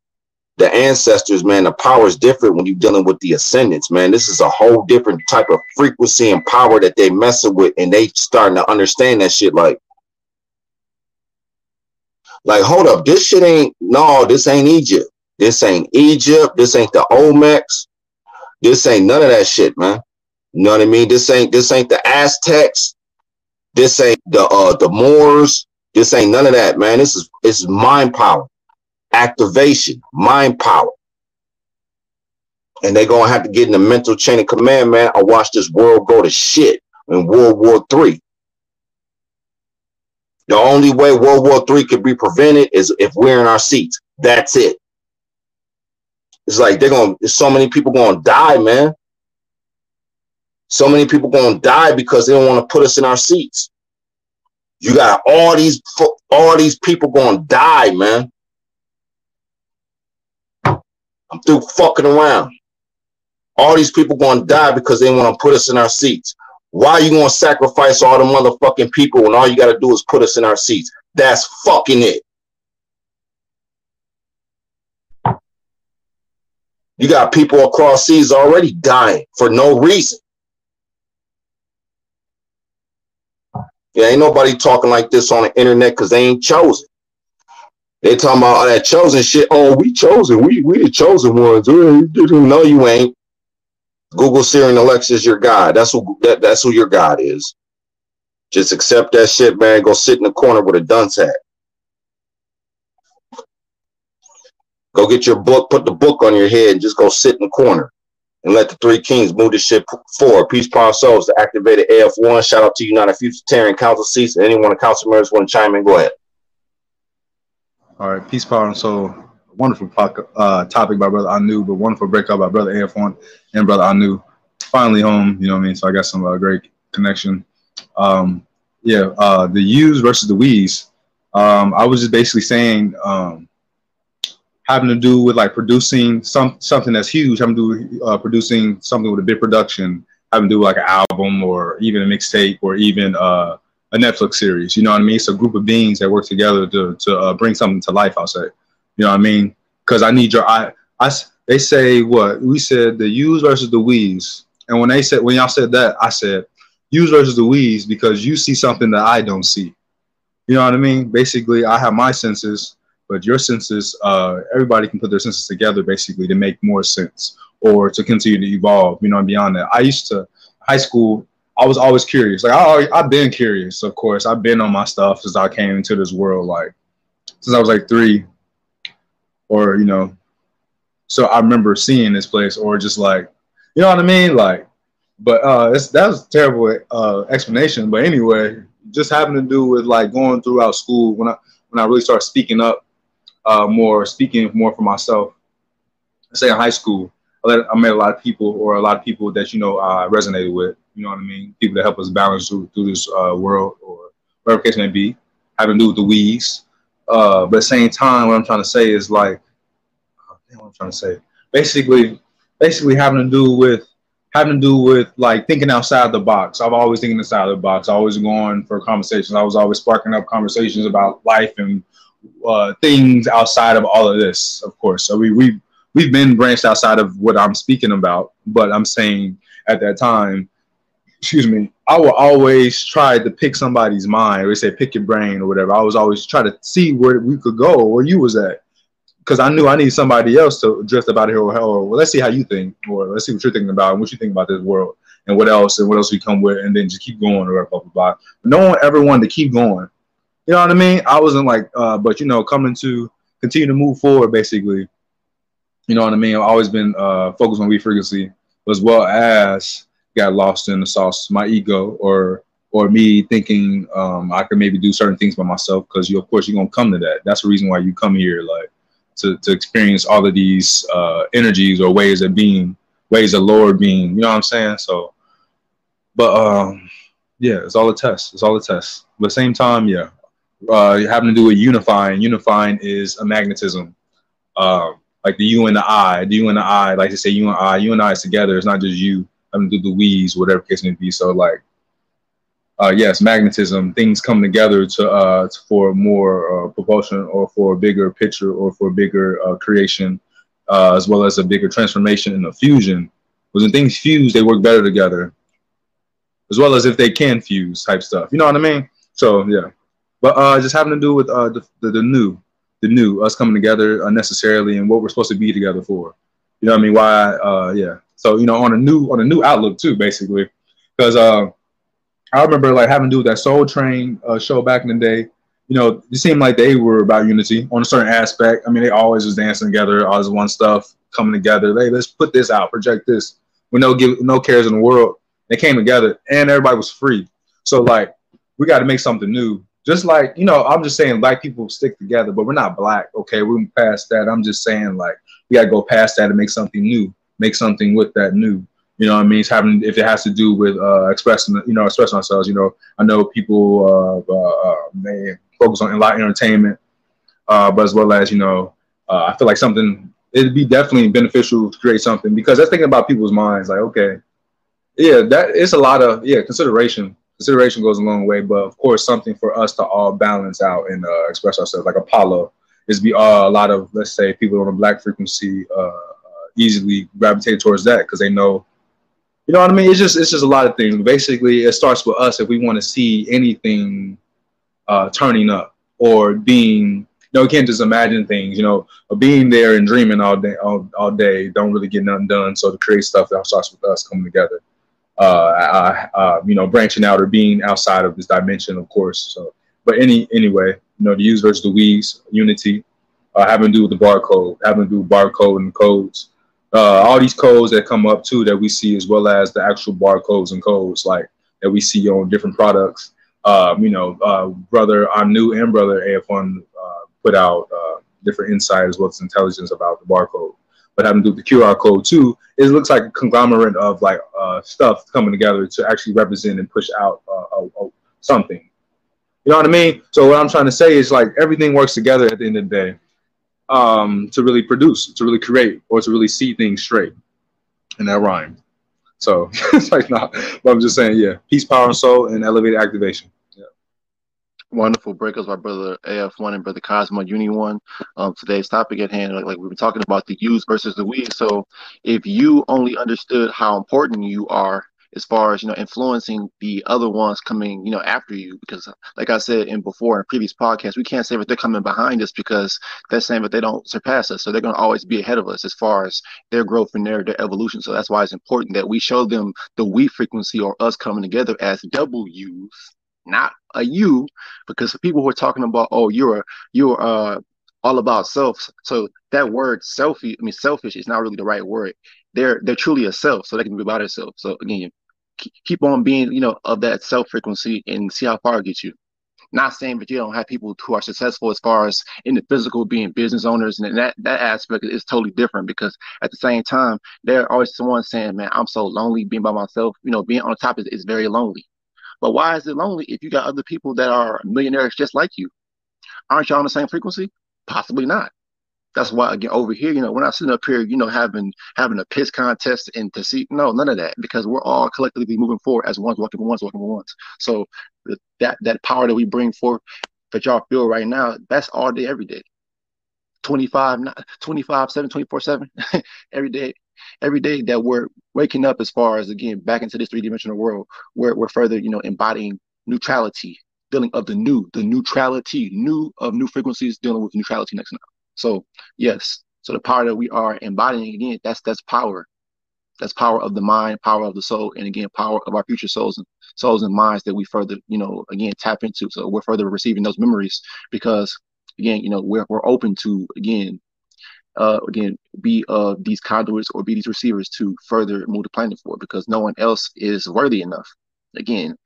The ancestors, man, the power is different when you're dealing with the ascendants, man. This is a whole different type of frequency and power that they messing with, and they starting to understand that shit. Like, like, hold up, this shit ain't no, this ain't Egypt. This ain't Egypt. This ain't the Olmecs. This ain't none of that shit, man. You know what I mean? This ain't this ain't the Aztecs. This ain't the uh the Moors. This ain't none of that, man. This is it's mind power, activation, mind power. And they're gonna have to get in the mental chain of command, man. I watch this world go to shit in World War Three. The only way World War Three could be prevented is if we're in our seats. That's it. It's like they're gonna. There's so many people gonna die, man. So many people gonna die because they don't want to put us in our seats. You got all these all these people gonna die, man. I'm through fucking around. All these people gonna die because they want to put us in our seats. Why are you gonna sacrifice all the motherfucking people when all you gotta do is put us in our seats? That's fucking it. You got people across seas already dying for no reason. Yeah, ain't nobody talking like this on the internet because they ain't chosen. They talking about all that chosen shit. Oh, we chosen. We we the chosen ones. No, you ain't. Google Siri and Alexa is your God. That's who that, that's who your God is. Just accept that shit, man. Go sit in the corner with a dunce hat. Go get your book, put the book on your head, and just go sit in the corner and let the three kings move this shit forward. Peace, power, souls. The activated AF1. Shout out to United Futuritarian Council seats. Anyone the council members want to chime in, go ahead. All right, peace, power, and soul. Wonderful uh, topic by brother Anu, but wonderful breakup by brother Afon and brother Anu. Finally home, you know what I mean. So I got some uh, great connection. Um, yeah, uh, the U's versus the we's. Um, I was just basically saying um, having to do with like producing some something that's huge, having to do with uh, producing something with a big production, having to do like an album or even a mixtape or even uh, a Netflix series. You know what I mean? It's a group of beings that work together to to uh, bring something to life. I'll say. You know what I mean? Because I need your I, I they say what we said the U's versus the we's, and when they said when y'all said that, I said U's versus the we's because you see something that I don't see. You know what I mean? Basically, I have my senses, but your senses, uh, everybody can put their senses together basically to make more sense or to continue to evolve. You know, and beyond that, I used to high school. I was always curious. Like I I've been curious, of course. I've been on my stuff since I came into this world. Like since I was like three, or you know. So I remember seeing this place, or just like, you know what I mean, like. But uh, it's, that was terrible uh, explanation. But anyway, just having to do with like going throughout school when I when I really started speaking up uh, more, speaking more for myself. Say in high school, I, let, I met a lot of people, or a lot of people that you know I resonated with. You know what I mean? People that help us balance through, through this uh, world, or whatever case may be. Having to do with the weeds, uh, but at the same time, what I'm trying to say is like, oh, what I'm trying to say. Basically, basically having to do with having to do with like thinking outside the box. I've always thinking outside the box. I always going for conversations. I was always sparking up conversations about life and uh, things outside of all of this, of course. So we we we've been branched outside of what I'm speaking about, but I'm saying at that time, excuse me, I will always try to pick somebody's mind, or say pick your brain or whatever. I was always try to see where we could go, where you was at, because I knew I need somebody else to drift about here or hell. Or well, let's see how you think, or let's see what you're thinking about, and what you think about this world, and what else, and what else we come with, and then just keep going or blah blah blah. No one ever wanted to keep going. You know what I mean? I wasn't like, uh, but you know, coming to continue to move forward, basically. You know what I mean? I've always been uh, focused on we frequency as well as got lost in the sauce, my ego or or me thinking um, I could maybe do certain things by myself because you of course you're gonna come to that. That's the reason why you come here, like to, to experience all of these uh, energies or ways of being, ways of lower being. You know what I'm saying? So, but um, yeah, it's all a test. It's all a test. But same time, yeah, uh, having to do with unifying. Unifying is a magnetism. Uh, like the you and the I, the you and the I, like to say you and I, you and I is together. It's not just you to do the we's, whatever case may be. So like, uh, yes, magnetism, things come together to, uh, to for more uh, propulsion or for a bigger picture or for a bigger uh, creation, uh, as well as a bigger transformation and a fusion. Because when things fuse, they work better together, as well as if they can fuse type stuff. You know what I mean? So yeah, but uh, just having to do with uh, the, the, the new, the new, us coming together unnecessarily and what we're supposed to be together for. You know what I mean? Why? Uh, yeah. So you know, on a new on a new outlook too, basically, because uh, I remember like having to do with that Soul Train uh, show back in the day. You know, it seemed like they were about unity on a certain aspect. I mean, they always was dancing together, always one stuff coming together. Hey, let's put this out, project this. With no give, no cares in the world, they came together, and everybody was free. So like, we got to make something new. Just like you know, I'm just saying, black people stick together, but we're not black. Okay, we're past that. I'm just saying, like, we got to go past that and make something new make something with that new. You know what I mean? It's having if it has to do with uh, expressing, you know, expressing ourselves. You know, I know people uh, uh, they focus on a lot of entertainment, uh, but as well as you know, uh, I feel like something it'd be definitely beneficial to create something because that's thinking about people's minds. Like, okay, yeah, that it's a lot of yeah consideration. Consideration goes a long way, but of course, something for us to all balance out and uh, express ourselves. Like Apollo is be uh, a lot of let's say people on a black frequency uh, easily gravitate towards that because they know, you know what I mean. It's just it's just a lot of things. Basically, it starts with us if we want to see anything uh, turning up or being. You know, we can't just imagine things. You know, being there and dreaming all day, all, all day, don't really get nothing done. So to create stuff that starts with us coming together, uh, uh, uh, you know, branching out or being outside of this dimension, of course. So, but any anyway, you know, the use versus the we's, unity, uh, having to do with the barcode, having to do with barcode and codes uh, all these codes that come up too that we see, as well as the actual barcodes and codes like that we see on different products. Um, you know, uh, brother Anu and brother Afon uh, put out uh, different insight as well as intelligence about the barcode. But having to do the QR code too, it looks like a conglomerate of like uh, stuff coming together to actually represent and push out uh, a, something. You know what I mean? So what I'm trying to say is like everything works together at the end of the day um, to really produce, to really create, or to really see things straight. And that rhyme. So it's like not, but I'm just saying, yeah, peace, power, and soul, and elevated activation. Yeah. Wonderful breakers by brother AF1 and brother Cosmo Uni One. Um, today's topic at hand, like, like we've been talking about the use versus the we. So if you only understood how important you are as far as you know influencing the other ones coming you know after you. Because like i said in before in previous podcasts we can't say that they're coming behind us because that's saying that they don't surpass us. So they're going to always be ahead of us as far as their growth and their, their evolution. So that's why it's important that we show them the we frequency or us coming together as w's not a you because people who are talking about oh you're you're uh all about self. So that word selfie i mean selfish is not really the right word they're they're truly a self, so they can be about themselves. So again, keep on being, you know, of that self frequency and see how far it gets you. Not saying that you don't have people who are successful as far as in the physical being business owners, and that that aspect is totally different because at the same time, there always someone saying, "Man, I'm so lonely being by myself." You know, being on top is, is very lonely. But why is it lonely if you got other people that are millionaires just like you? Aren't y'all on the same frequency? Possibly not. That's why again over here, you know, we're not sitting up here, you know, having having a piss contest and to see no, none of that because we're all collectively moving forward as ones walking ones walking ones. So that that power that we bring forth that y'all feel right now, that's all day, every day. 25, 25, 7, 24, 7, every day, every day that we're waking up as far as again back into this three-dimensional world where we're further, you know, embodying neutrality, dealing of the new, the neutrality, new of new frequencies, dealing with neutrality next now. So yes, so the power that we are embodying again, that's that's power. That's power of the mind, power of the soul, and again, power of our future souls and souls and minds that we further, you know, again tap into. So we're further receiving those memories because again, you know, we're we're open to again, uh, again, be uh these conduits or be these receivers to further move the planet forward because no one else is worthy enough. Again,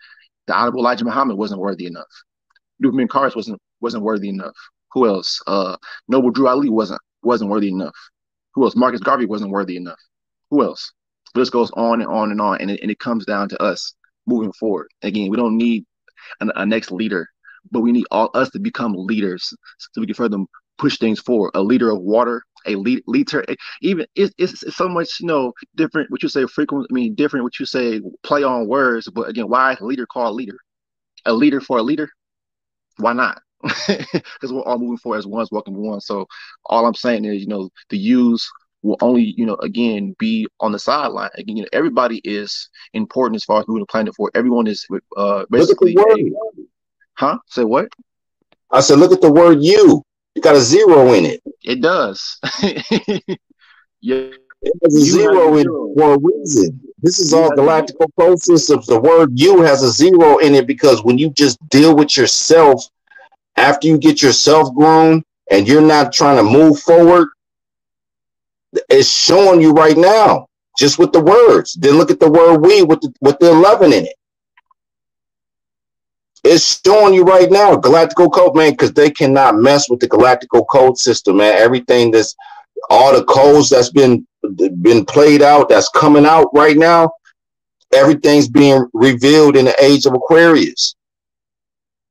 the Honorable Elijah Muhammad wasn't worthy enough. Newman Cars wasn't wasn't worthy enough. Who else? Uh, Noble Drew Ali wasn't wasn't worthy enough. Who else? Marcus Garvey wasn't worthy enough. Who else? This goes on and on and on, and it, and it comes down to us moving forward. Again, we don't need an, a next leader, but we need all us to become leaders so we can further push things forward. A leader of water, a lead, leader, even it's, it's so much you know different. What you say frequent, I mean different. What you say play on words, but again, why a leader called leader? A leader for a leader? Why not? because we're all moving forward as ones walking one. So all I'm saying is, you know, the use will only, you know, again be on the sideline. Again, you know, everybody is important as far as moving the planet forward. Everyone is uh basically huh? Say what? I said, look at the word you. You got a zero in it. It does. yeah. It has a you zero in it for a reason. This is all galactical code systems. The word you has a zero in it because when you just deal with yourself after you get yourself grown and you're not trying to move forward, it's showing you right now, just with the words. Then look at the word we with the with the 11 in it. It's showing you right now, Galactical Code, man, because they cannot mess with the Galactical Code system, man. Everything that's all the codes that's been been played out, that's coming out right now, everything's being revealed in the age of Aquarius.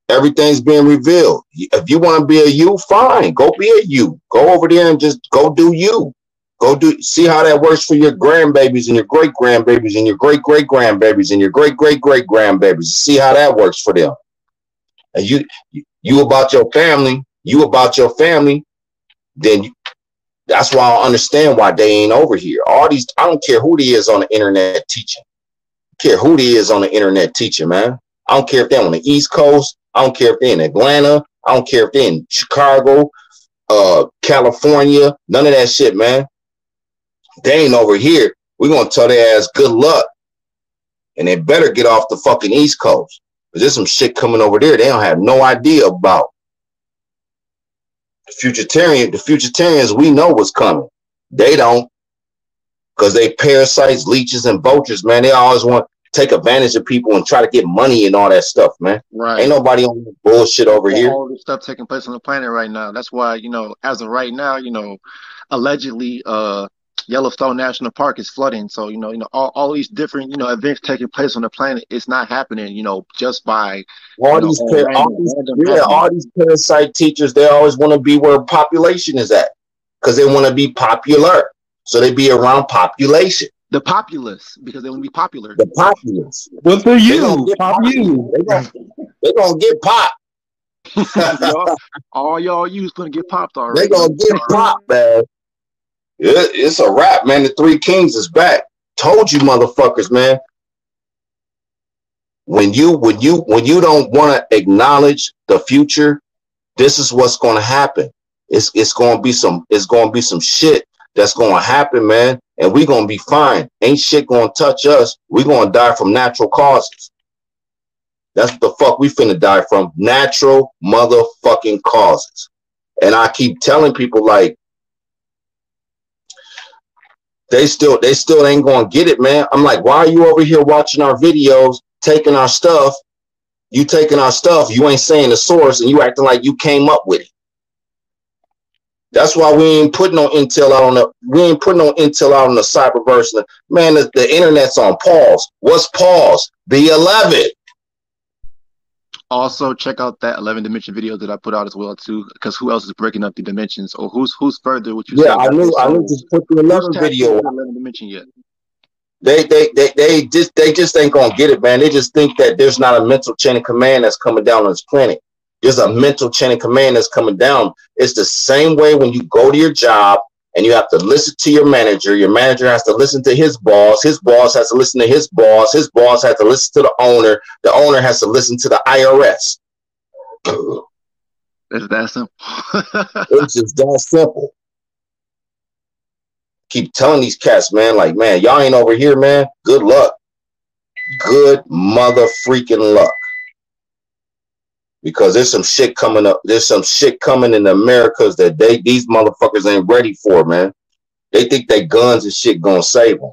Everything's being revealed. If you want to be a you, fine. Go be a you. Go over there and just go do you. Go do see how that works for your grandbabies and your great grandbabies and your great great grandbabies and your great great great grandbabies. See how that works for them. And you you about your family, you about your family, then you, that's why I understand why they ain't over here. All these, I don't care who they is on the internet teaching. I care who they is on the internet teaching, man. I don't care if they're on the East Coast. I don't care if they're in Atlanta. I don't care if they're in Chicago, uh, California. None of that shit, man. They ain't over here. We're gonna tell their ass good luck. And they better get off the fucking East Coast. Because there's some shit coming over there they don't have no idea about. The futuritarian, the futuritarians, we know what's coming. They don't. Because they parasites, leeches, and vultures, man. They always want take advantage of people and try to get money and all that stuff, man. Right. Ain't nobody on bullshit over here. All this stuff taking place on the planet right now. That's why, you know, as of right now, you know, allegedly, uh, Yellowstone National Park is flooding. So, you know, you know, all, all these different, you know, events taking place on the planet, it's not happening, you know, just by All know, these, all par- random- all these, yeah, all these parasite teachers, they always want to be where population is at because they want to be popular. So they be around population. The populace because they want to be popular. The populace. What for They you? gonna Pop you. They gonna, they gonna get popped. y'all, all y'all use gonna get popped all right. They already. gonna get popped, man. It, it's a wrap, man. The Three Kings is back. Told you, motherfuckers, man. When you when you when you don't want to acknowledge the future, this is what's gonna happen. It's it's gonna be some it's gonna be some shit that's gonna happen, man. And we gonna be fine. Ain't shit gonna touch us. we gonna die from natural causes. That's the fuck we finna die from. Natural motherfucking causes. And I keep telling people like they still they still ain't gonna get it, man. I'm like, why are you over here watching our videos, taking our stuff? You taking our stuff, you ain't saying the source, and you acting like you came up with it. That's why we ain't putting no intel out on the we ain't putting no intel out on the cyberverse. Man, the, the internet's on pause. What's pause? The 11. Also, check out that 11 dimension video that I put out as well too, because who else is breaking up the dimensions, or who's who's further? What you Yeah? I knew I knew just put the 11 video the 11 dimension yet? they they they they just they just ain't gonna get it, man. They just think that there's not a mental chain of command that's coming down on this planet. There's a mental chain of command that's coming down. It's the same way when you go to your job and you have to listen to your manager. Your manager has to listen to his boss. His boss has to listen to his boss. His boss has to listen to the owner. The owner has to listen to the IRS. It's that simple. It's just that simple. Keep telling these cats, man, like, man, y'all ain't over here, man. Good luck. Good mother freaking luck. Because there's some shit coming up. There's some shit coming in the Americas that they these motherfuckers ain't ready for, man. They think they guns and shit gonna save them.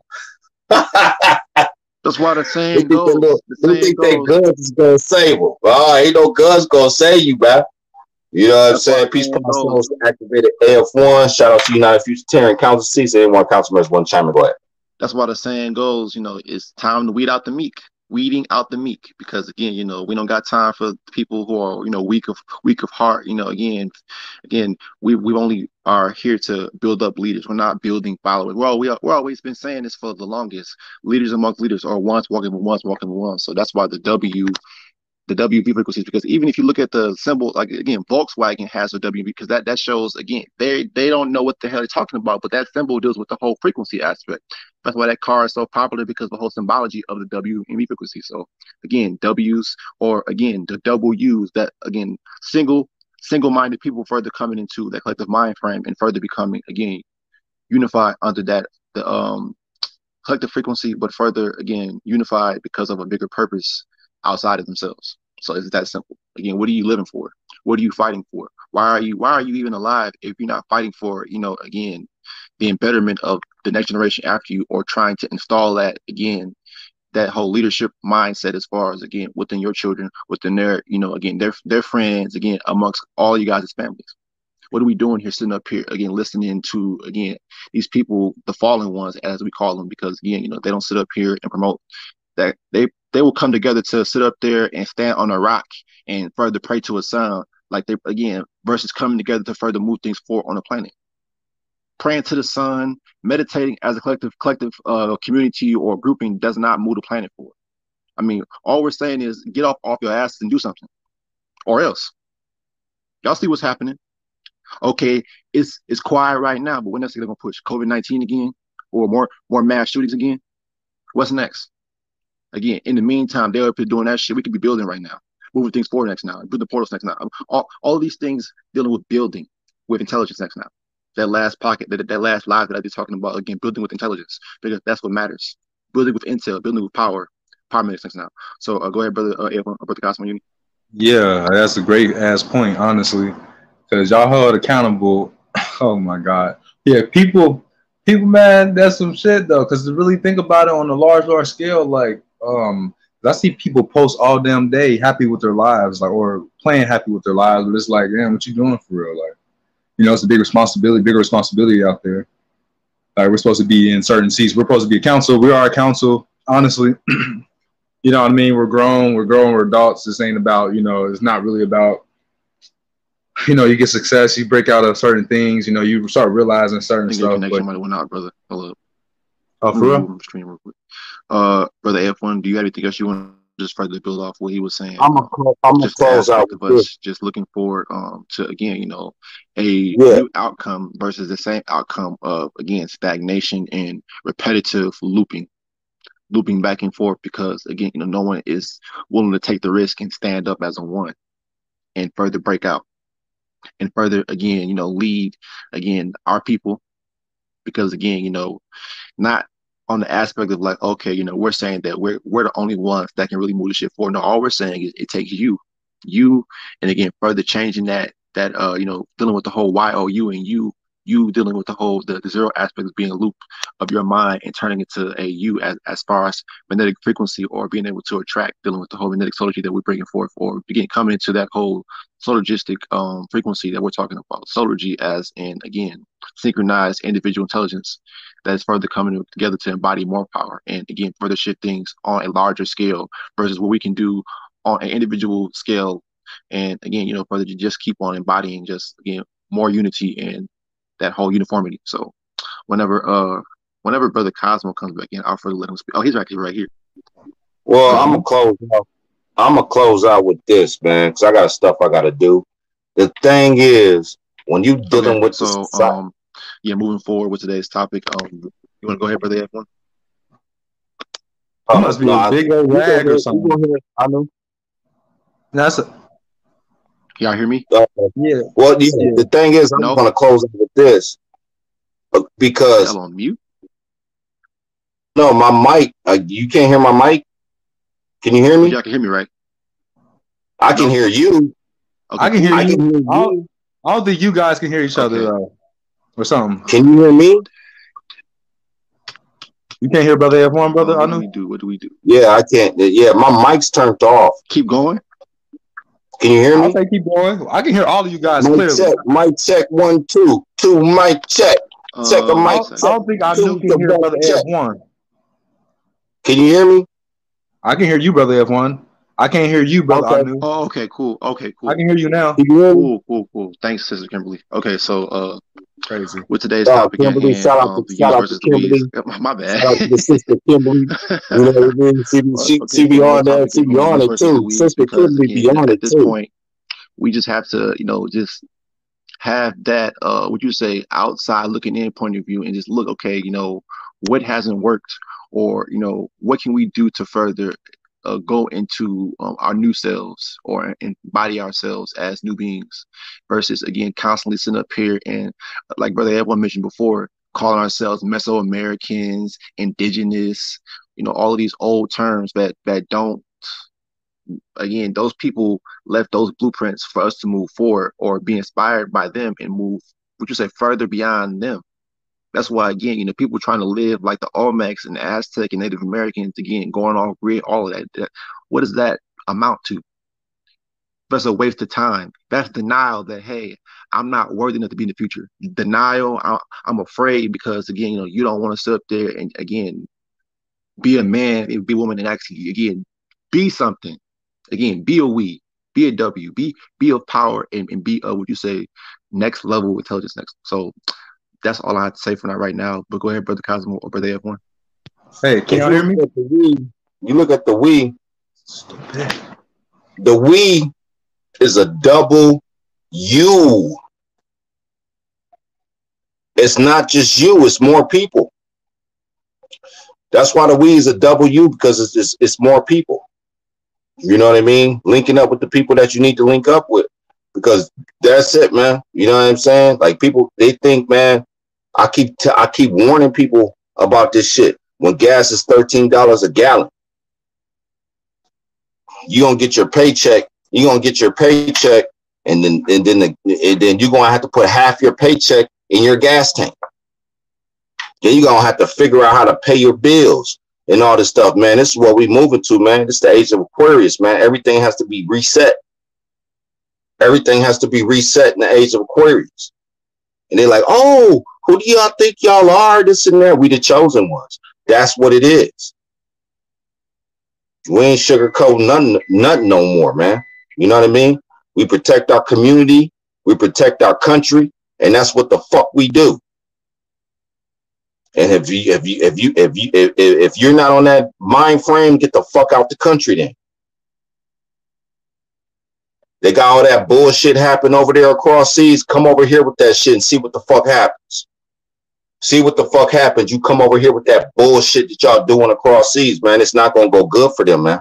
That's why the They think, they, goes. little- The they think goes. guns is gonna save them. Oh, ain't no guns gonna save you, man. You know what I'm saying? the Peace, saying Power goes. Souls activated AF1. Shout out to United Futuritarian Council. Say anyone council members one chime in. Go ahead. That's why the saying goes. You know, it's time to weed out the meek. Weeding out the meek, because again, you know, we don't got time for people who are, you know, weak of weak of heart. You know, again, again, we we only are here to build up leaders. We're not building followers. Well, we are, we're always been saying this for the longest. Leaders amongst leaders are once walking with once walking with once. So that's why the W the WV frequencies because even if you look at the symbol, like again, Volkswagen has a WV because that that shows again they they don't know what the hell they're talking about, but that symbol deals with the whole frequency aspect. That's why that car is so popular because the whole symbology of the WMV frequency. So again, W's or again the double U's that again single single-minded people further coming into that collective mind frame and further becoming again unified under that the um collective frequency, but further again unified because of a bigger purpose outside of themselves. So it's that simple. Again, what are you living for? What are you fighting for? Why are you why are you even alive if you're not fighting for, you know, again, the embetterment of the next generation after you or trying to install that again, that whole leadership mindset as far as again within your children, within their, you know, again, their their friends, again, amongst all you guys' families. What are we doing here sitting up here again listening to again these people, the fallen ones as we call them, because again, you know, they don't sit up here and promote that they they will come together to sit up there and stand on a rock and further pray to a sun, like they again, versus coming together to further move things forward on the planet. Praying to the sun, meditating as a collective collective uh, community or grouping does not move the planet forward. I mean, all we're saying is get off off your ass and do something, or else. Y'all see what's happening? Okay, it's it's quiet right now, but when next they're gonna push COVID nineteen again, or more more mass shootings again? What's next? Again, in the meantime, they're up here doing that shit. We could be building right now, moving things forward next now, building portals next now. All, all these things dealing with building with intelligence next now. That last pocket, that, that last live that I was talking about, again, building with intelligence, because that's what matters. Building with intel, building with power, power minutes next now. So uh, go ahead, brother, uh, Evan, brother Cosmo. You Yeah, that's a great ass point, honestly, because y'all held accountable. Oh my god, yeah, people, people, man, that's some shit though. Because to really think about it on a large, large scale, like Um, I see people post all damn day happy with their lives, like or playing happy with their lives, but it's like, damn, what you doing for real? Like, you know, it's a big responsibility, bigger responsibility out there. Like we're supposed to be in certain seats. We're supposed to be a council. We are a council, honestly. you know what I mean? We're grown, we're grown, we're adults. This ain't about, you know, it's not really about, you know, you get success, you break out of certain things, you know, you start realizing certain think your stuff. connection But, might have went out, brother. Hello. oh, for real? screen real quick. Uh, brother F1, do you have anything else you want to just further build off what he was saying? I'm cl- I'm just close out of us just looking forward um to again, you know, a Yeah. new outcome versus the same outcome of again stagnation and repetitive looping, looping back and forth because again, you know, no one is willing to take the risk and stand up as a one and further break out and further again, you know, lead again our people because again, you know, not on the aspect of like, okay, you know, we're saying that we're we're the only ones that can really move the shit forward. No, all we're saying is it takes you, you, and again, further changing that that uh, you know, dealing with the whole YOU and you, you dealing with the whole the, the zero aspect of being a loop of your mind and turning it to a you as as far as magnetic frequency or being able to attract, dealing with the whole magnetic solargy that we're bringing forth, or again coming into that whole solargistic um frequency that we're talking about. Solargy as in again synchronized individual intelligence that is further coming together to embody more power and again further shift things on a larger scale versus what we can do on an individual scale and again you know further to just keep on embodying just again more unity and that whole uniformity so whenever uh whenever brother cosmo comes back in i'll further let him speak oh he's right here right here Well, I'm gonna close out. I'm gonna close out with this, man, because I got stuff I gotta do. The thing is, when you dealing okay with the so society, um yeah moving forward with today's topic um you want to go ahead brother f1 You must be a big old rag or something. I know. That's a, y'all hear me Uh, yeah. well, yeah, Yeah. the thing is, I'm No. gonna close out with this uh, because y'all on mute no, my mic. Uh, you can't hear my mic. Can you hear me? y'all can hear me right I can No. hear you. okay I can hear I you. can hear I you. don't, I think you guys can hear each other Okay. though, or something. Can you hear me? You can't hear brother F1, brother. I what do know. we do what do we do Yeah, I can't. Yeah, my mic's turned off. keep going Can you hear I'll me? say keep going. I can hear all of you guys Mic clearly. check. Mic check. One, two, two. Mic check. Check a uh, mic I don't, second. I don't think I can hear the brother check. F1. Can you hear me? I can hear you, brother F1. I can't hear you, brother Okay. Anu. Oh, okay, cool. Okay, cool. I can hear you now. Can you hear? Cool, cool, cool. Thanks, Sister Kimberly. Okay, so uh Crazy. with today's Oh, topic at Kimberly, hand, shout out um, to the shout out to versus the weeds. Kimberly. My Shout out to bad. the sister Kimberly. You know what I mean? She be, she, okay, she be on there. topic She be on it too. Sister because Kimberly be again, on at this too. point, we just have to, you know, just have that uh would you say outside looking in point of view and just look, okay, you know, what hasn't worked or, you know, what can we do to further uh, go into um, our new selves or embody ourselves as new beings versus again constantly sitting up here and like brother everyone mentioned before calling ourselves mesoamericans indigenous you know all of these old terms that that don't again those people left those blueprints for us to move forward or be inspired by them and move would you say further beyond them that's why again, you know, people trying to live like the Olmecs and Aztec and Native Americans again, going off grid, all of that. What does that amount to? That's a waste of time. That's denial that hey, I'm not worthy enough to be in the future. Denial. I, I'm afraid because again, you know, you don't want to sit up there and again be a man, be a woman, and actually again be something. Again, be a we, be a W, be be of power, and, and be a what you say next level intelligence next. So that's all I have to say for now right now. But go ahead, brother Cosmo or brother F1. Hey, can y'all hear me? look the we, you look at the we. Stupid. The we is a double U. It's not just you; it's more people. That's why the we is a double U because it's, it's it's more people. You know what I mean? Linking up with the people that you need to link up with, because that's it, man. You know what I'm saying? Like people, they think, man. I keep t- I keep warning people about this shit. When gas is thirteen dollars a gallon, you gonna get your paycheck. You gonna get your paycheck, and then and then the, and then you're gonna have to put half your paycheck in your gas tank. Then you're gonna have to figure out how to pay your bills. and all this stuff, man. This is what we moving to, man. This is the age of Aquarius, man. Everything has to be reset. Everything has to be reset in the age of Aquarius. And they're like, oh, who do y'all think y'all are? This and that. We the chosen ones. That's what it is. We ain't sugarcoat nothing, nothing no more, man. You know what I mean? We protect our community, we protect our country, and that's what the fuck we do. And if you if you if you if you if, if you're not on that mind frame, get the fuck out the country then. They got all that bullshit happen over there across seas. Come over here with that shit and see what the fuck happens. See what the fuck happens. You come over here with that bullshit that y'all doing across seas, man. It's not gonna go good for them, man.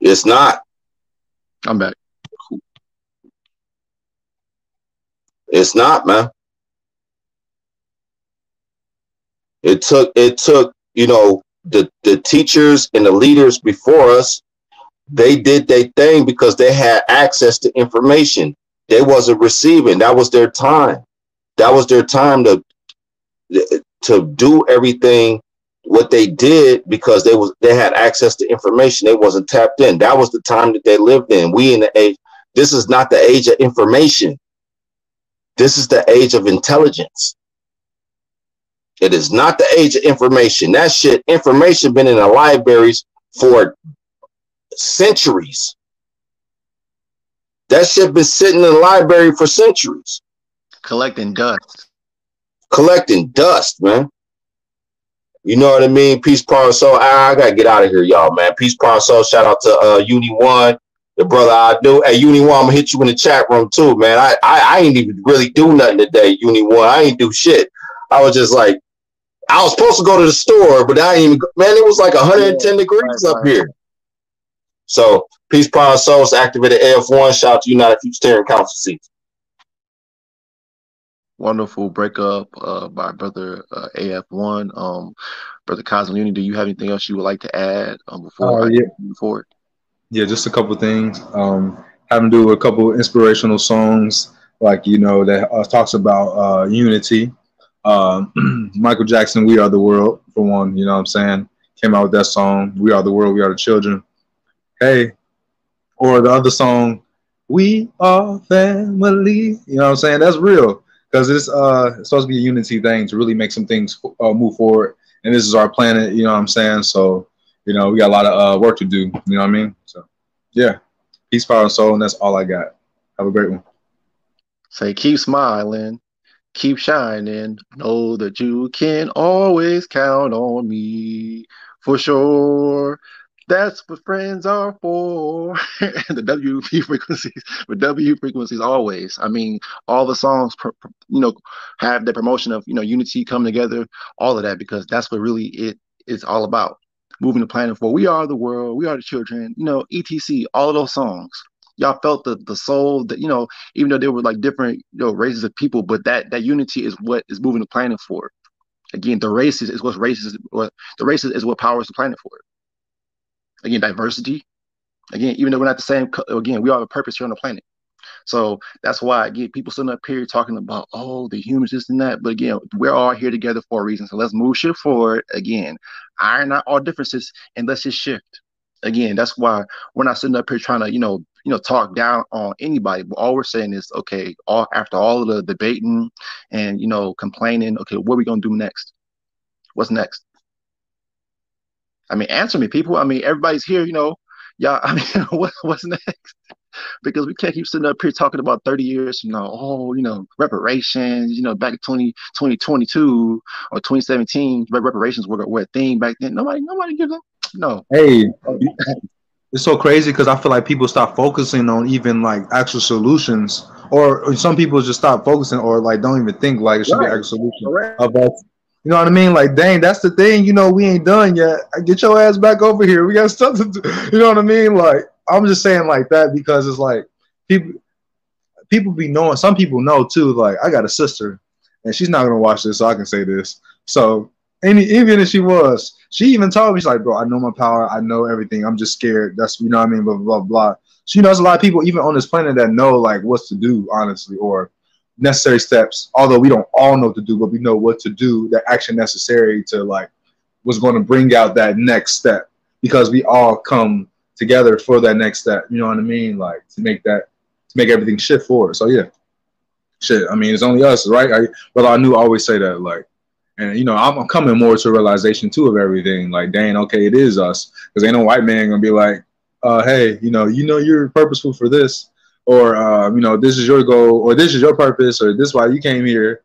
It's not. I'm back. It's not, man. It took it took, you know, the the teachers and the leaders before us, they did their thing because they had access to information. They wasn't receiving. That was their time. That was their time to to do everything what they did because they was they had access to information. They wasn't tapped in. That was the time that they lived in. We in the age. This is not the age of information. This is the age of intelligence. It is not the age of information. That shit, information been in the libraries for centuries. That shit been sitting in the library for centuries. Collecting dust. Collecting dust, man. You know what I mean? Peace, power, soul. I, I gotta get out of here, y'all, man. Peace, power, soul. Shout out to uh, Uni One, the brother I do. Hey, Uni One, I'm gonna hit you in the chat room too, man. I, I, I ain't even really do nothing today, Uni One. I ain't do shit. I was just like, I was supposed to go to the store, but I ain't even. Man, it was like 110 yeah, degrees right, up right. here. So, peace, power, souls. Activated AF1. Shout out to United Futuritarian Council seats. Wonderful breakup uh, by brother uh, AF1. Um, brother Cosmo Uni, do you have anything else you would like to add um, before uh, I yeah. move forward? Yeah, just a couple things. Um, having to do with a couple inspirational songs, like you know that uh, talks about uh, unity. Uh, Michael Jackson, "We Are the World," for one. You know what I'm saying? Came out with that song, "We Are the World, We Are the Children." Hey, or the other song, "We Are Family." You know what I'm saying? That's real because it's uh supposed to be a unity thing to really make some things uh, move forward. And this is our planet, you know what I'm saying? So, you know, we got a lot of uh, work to do. You know what I mean? So, yeah, peace, power, and soul, and that's all I got. Have a great one. Say, keep smiling, keep shining. Know that you can always count on me for sure. That's what friends are for. the WP frequencies, but W frequencies always. I mean, all the songs, you know, have the promotion of you know unity coming together, all of that because that's what really it is all about. Moving the planet forward. We are the world. We are the children. You know, etc. All of those songs. Y'all felt the the soul that you know, even though there were like different you know races of people, but that that unity is what is moving the planet forward. Again, the races is what races. What the races is what powers the planet forward again diversity. Again even though we're not the same again we all have a purpose here on the planet. So that's why again people sitting up here talking about oh the humans this and that. But again we're all here together for a reason. So let's move shit forward. Again iron out all differences and let's just shift. Again that's why we're not sitting up here trying to you know you know talk down on anybody. But all we're saying is okay all after all of the debating and you know complaining okay what are we gonna do next? What's next I mean, answer me, people. I mean, everybody's here, you know. Y'all, I mean, what, what's next? because we can't keep sitting up here talking about 30 years from now, oh, you know, reparations, you know, back in 20, 2022 or 2017, reparations were, were a thing back then. Nobody, nobody gives them. No. Hey, it's so crazy because I feel like people stop focusing on even like actual solutions, or, or some people just stop focusing or like don't even think like it should right. be actual solution right. of us you know what I mean? Like, dang, that's the thing. You know, we ain't done yet. Get your ass back over here. We got stuff to do. You know what I mean? Like, I'm just saying like that because it's like people people be knowing. Some people know too. Like, I got a sister, and she's not gonna watch this, so I can say this. So, any even if she was, she even told me she's like, bro, I know my power. I know everything. I'm just scared. That's you know what I mean. Blah blah blah. She knows a lot of people even on this planet that know like what's to do, honestly, or necessary steps. Although we don't all know what to do, but we know what to do. The action necessary to like was going to bring out that next step because we all come together for that next step. You know what I mean? Like to make that to make everything shift forward. So yeah, shit. I mean, it's only us, right? I, but I knew I always say that like. And you know, I'm, coming more to a realization too of everything. Like, dang, okay, it is us, because ain't no white man gonna be like, uh, hey, you know, you know, you're purposeful for this, or uh, you know, this is your goal, or this is your purpose, or this is why you came here,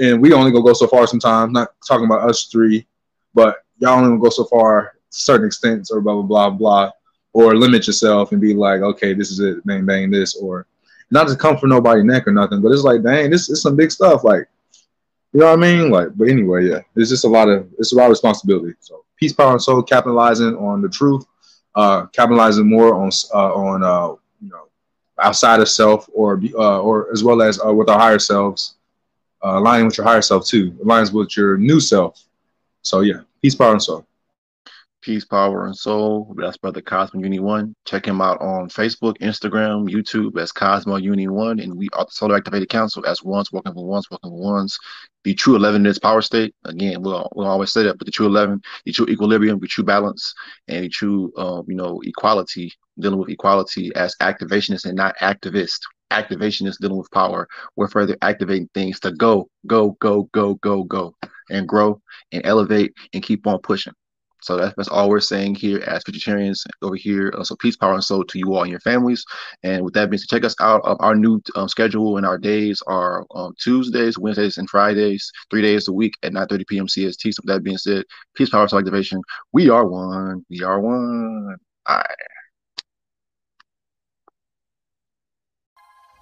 and we only gonna go so far sometimes. Not talking about us three, but y'all only gonna go so far to certain extents, or blah blah blah blah, or limit yourself and be like, okay, this is it, bang bang this, or not to come for nobody neck or nothing, but it's like, dang, this is some big stuff, like. You know what I mean? Like, but anyway, yeah, it's just a lot of it's a lot of responsibility. So, peace, power, and soul, capitalizing on the truth, uh, capitalizing more on uh, on uh, outside of self or uh, or as well as uh, with our higher selves, uh, aligning with your higher self too, aligns with your new self. So yeah, peace, power, and soul. Peace, power, and soul. That's Brother Cosmo Uni One. Check him out on Facebook, Instagram, YouTube as Cosmo Uni One, and we are the Solar Activated Council as ones, working for ones, working for ones. The true eleven its power state. Again, we'll, we'll always say that, but the true eleven, the true equilibrium, the true balance, and the true, um, you know, equality. Dealing with equality as activationists and not activists. Activationists dealing with power. We're further activating things to go, go, go, go, go, go, and grow and elevate and keep on pushing. So that's, that's all we're saying here as futuritarians over here. Uh, so peace, power, and soul to you all and your families. And with that being said, check us out. Uh, our new um, schedule and our days are um, Tuesdays, Wednesdays, and Fridays, three days a week at 9:30 p.m. CST. So with that being said, peace, power, soul activation. We are one. We are one. All right.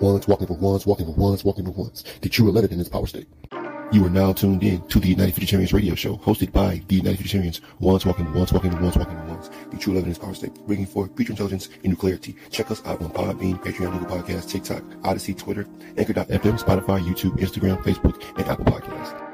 Ones walking for once, walking for once, walking for ones. The true 11 in its power state. You are now tuned in to the United Futuritarians Radio Show, hosted by the United Futuritarians. Once walking once walking once walking once. The true 11 in its power state, bringing forth future intelligence and new clarity. Check us out on Podbean, Patreon, Google Podcasts, TikTok, Odysee, Twitter, Anchor.fm, Spotify, YouTube, Instagram, Facebook, and Apple Podcasts.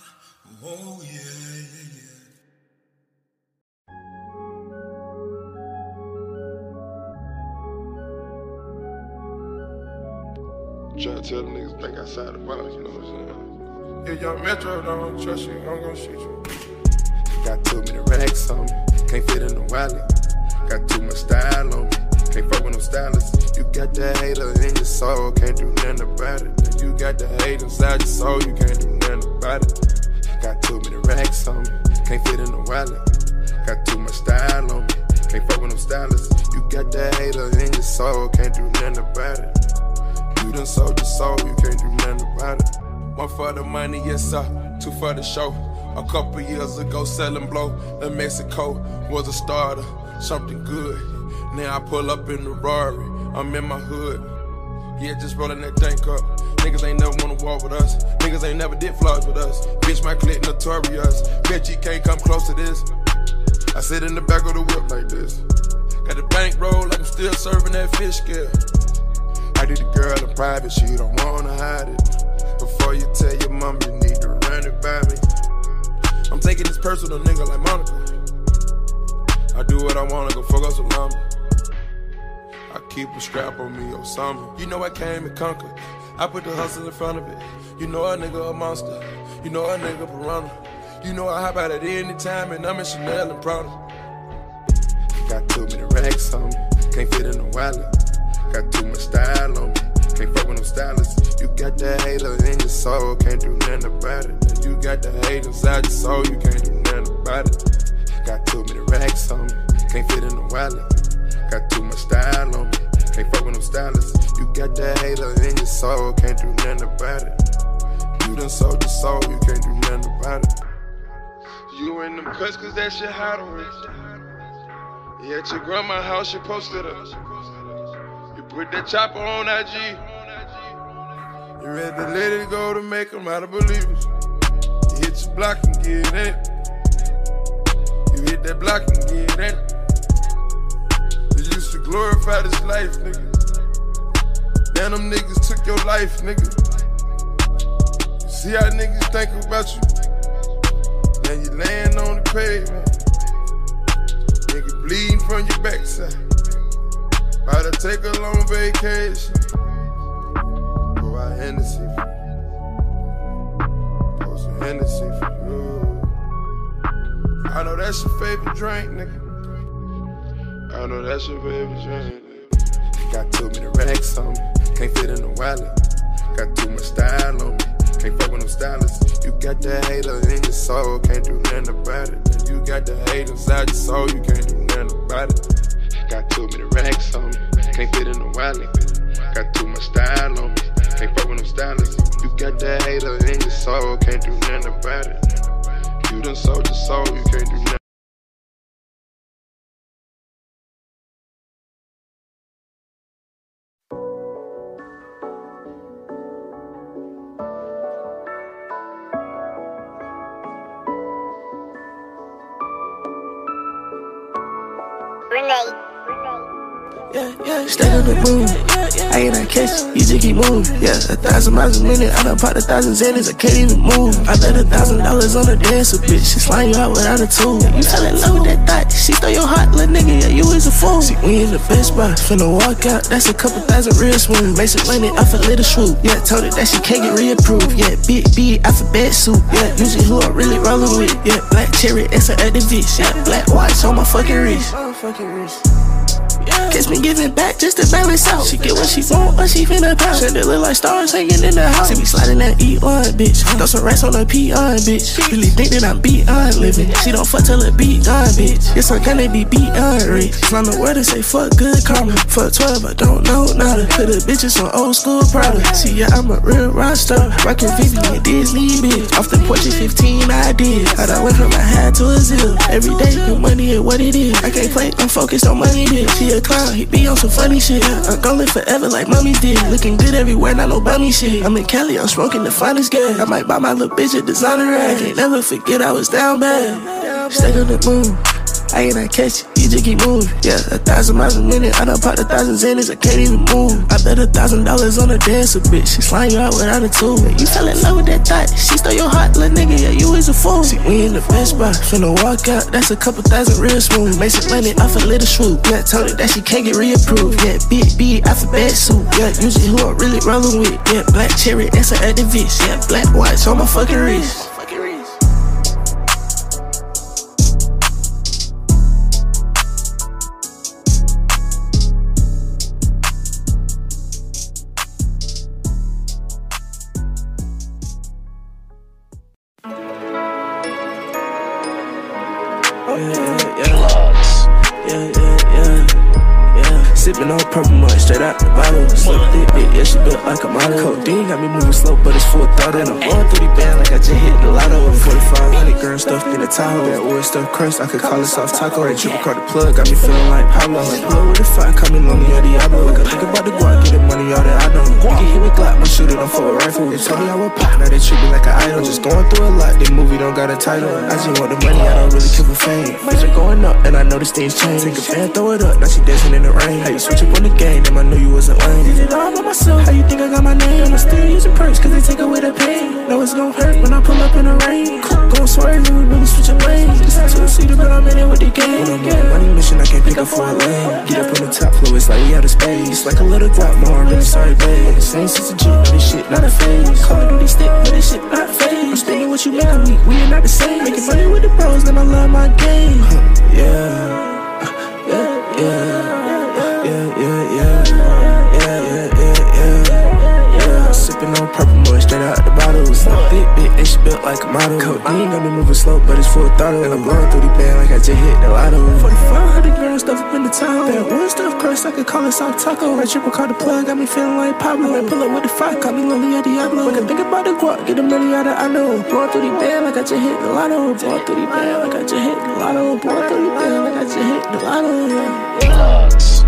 Oh yeah, yeah, yeah. Try to tell the niggas think outside the box, you know what I'm saying? If young Metro don't trust you, I'm gonna shoot you. Got too many racks on me, can't fit in the wallet. Got too much style on me, can't fuck with no stylists. You got the hater in your soul, can't do nothing about it. You got the hate inside your soul, you can't do nothing about it. Got too many racks on me, can't fit in the wallet. Got too much style on me, can't fuck with no stylists. You got that hater in your soul, can't do nothing about it. You done sold your soul, you can't do nothing about it. One for the money, yes sir. Two for the show. A couple years ago, selling blow in Mexico was a starter, something good. Now I pull up in the Rari, I'm in my hood. Yeah, just rolling that dank up. Niggas ain't never wanna walk with us. Niggas ain't never did vlogs with us. Bitch, my clique notorious. Bet you can't come close to this. I sit in the back of the whip like this. Got the bank roll like I'm still serving that fish scale. I did the girl in private, she don't wanna hide it. Before you tell your mom, you need to run it by me. I'm taking this personal nigga like Monica. I do what I wanna, go fuck up salami. I keep a strap on me or something. You know I came and conquered. I put the hustle in front of it. You know a nigga a monster. You know a nigga piranha. You know I hop out at any time and I'm in Chanel and Prada. Got too many racks on me, can't fit in the wallet. Got too much style on me, can't fuck with no stylists. You got that hater in your soul, can't do nothing about it. You got the hate inside your soul, you can't do nothing about it. Got too many racks on me, can't fit in the wallet. Got too much style on me, can't fuck with no stylists. You got that hater in your soul, can't do nothing about it. You done sold your soul, you can't do nothing about it. You in the cuts cause that shit hot already. Yeah, at your grandma's house, you posted up. You put that chopper on IG. You ready to let it go to make them out of believers. You hit your block and get in it. You hit that block and get in it. You used to glorify this life, nigga. Now them niggas took your life, nigga. See how niggas think about you. Now you laying on the pavement. Nigga bleeding from your backside. About to take a long vacation. Go out Hennessy for you. Pour some Hennessy for you. I know that's your favorite drink, nigga. I know that's your favorite drink, nigga. Got too many racks on me, can't fit in the wallet. Got too much style on me, can't fuck with no stylists. You got that hater in your soul, can't do nothing about it. You got the hate inside your soul, you can't do nothing about it. Got too many racks on me, can't fit in the wallet. Got too much style on me, can't fuck with no stylists. You got that hater in your soul, can't do nothing about it. You done sold your soul, you can't do nothing. Yeah, yeah, stay on the moon. I ain't not catch, you just keep moving. Yeah, a thousand miles a minute, I done popped a thousand Xanax, I can't even move. I bet a thousand dollars on a dancer, bitch. She slime you out without a tool. You fell in love with that thought, little nigga, yeah, you is a fool. See, we in the best spot, finna walk out, that's a couple thousand real. Make some money off a little swoop. Yeah, told her that she can't get reapproved. Yeah, big B, alphabet soup. Yeah, usually who I'm really rolling with. Yeah, black cherry, it's a activist. Yeah, black watch on my fucking wrist. Kiss me giving back just to balance out. She get what she want, but she finna. Send it look like stars hanging in the house. See me sliding that E1, bitch. Throw some racks on a P1, bitch. Really think that I'm beyond living. She don't fuck till it be bitch. Yes, I'm gonna be beyond rich. From the word to say fuck good karma. Fuck 12, I don't know nada. Put the bitches on old school product. See, yeah, I'm a real roster. Rockin' Vivian Disney, bitch. Off the porch at 15, I did. I went from a hat to a zip. Every day, the money is what it is. I can't play, I'm focused on money, bitch. She a clown, he be on some funny shit. I'm gon' live forever like mommy did. Looking good everywhere, not no bummy shit. I'm in Cali, I'm smoking the finest gas. I might buy my little bitch a designer rag. Can't never forget I was down bad. Stay on the moon. I ain't not catch you just keep moving. Yeah, a thousand miles a minute, I done popped a thousand Xanax, I can't even move. I bet a thousand dollars on a dancer, bitch. She slime you out without a tool. Yeah, you fell in love with that thought, she stole your heart, little nigga, yeah, you is a fool. See, we in the best spot, finna walk out, that's a couple thousand real smooth. Make some money off a little swoop. Yeah, told her that she can't get reapproved. Yeah, big B, alphabet soup. Yeah, usually who I'm really rolling with. Yeah, black cherry, that's an activist. Yeah, black watch on my fucking wrist. Purple mud straight out the bottle. Thick bitch, yeah, she built like a model. Codeine got me moving slow, but it's full throttle. And I'm going through the band like I just hit the lotto. 4500 girl stuffed in a Tahoe. That wood stuff crust, I could call it soft taco. That triple card the plug got me feeling like Pablo. Like blow with the fire, call me lonely or Diablo. I could think about the guap, get the money, all that I know. You can hit me Glock, my shooter, I'm for a rifle. They told me I would pop, now they treat me like an idol. Just going through a lot, this movie don't got a title. I just want the money, I don't really care for fame. Things are going up, and I know this things change. Take a fan, throw it up, now she dancing in the rain. How you switch up on the game, I knew you wasn't lame. Did it all by myself, how you think I got my name? I'm still using perks, cause they take away the pain. Know it's gon' hurt when I pull up in the rain. Gon' swerve, we really switching lanes. This a two-seater, but I'm in it with the game. When I'm on a money mission, I can't pick up for a lane. Get up on the top floor, it's like we out of space. Like a little drop more, I'm really sorry, babe. On the same since a G. This shit not a phase. Call do this stick, but this shit not a phase. I'm spending what you mad me, we are not the same. Making money with the pros, then I love my game. Built like a model. Codeine got me moving slow, but it's full throttle. And I'm blowing through the band like I just hit the lotto. 4500 grand stuff up in the town. That one stuff curse, I could call it South Taco. That triple card the plug, got me feeling like Pablo. I pull up with the fight, call me lonely at Diablo. When I think about the guap, get the money out of I know. Blowing through the band like I just hit the lotto. Blowing through the band like I just hit the lotto. Blowing through the band like I just hit the lotto. Yeah, yeah. Yeah,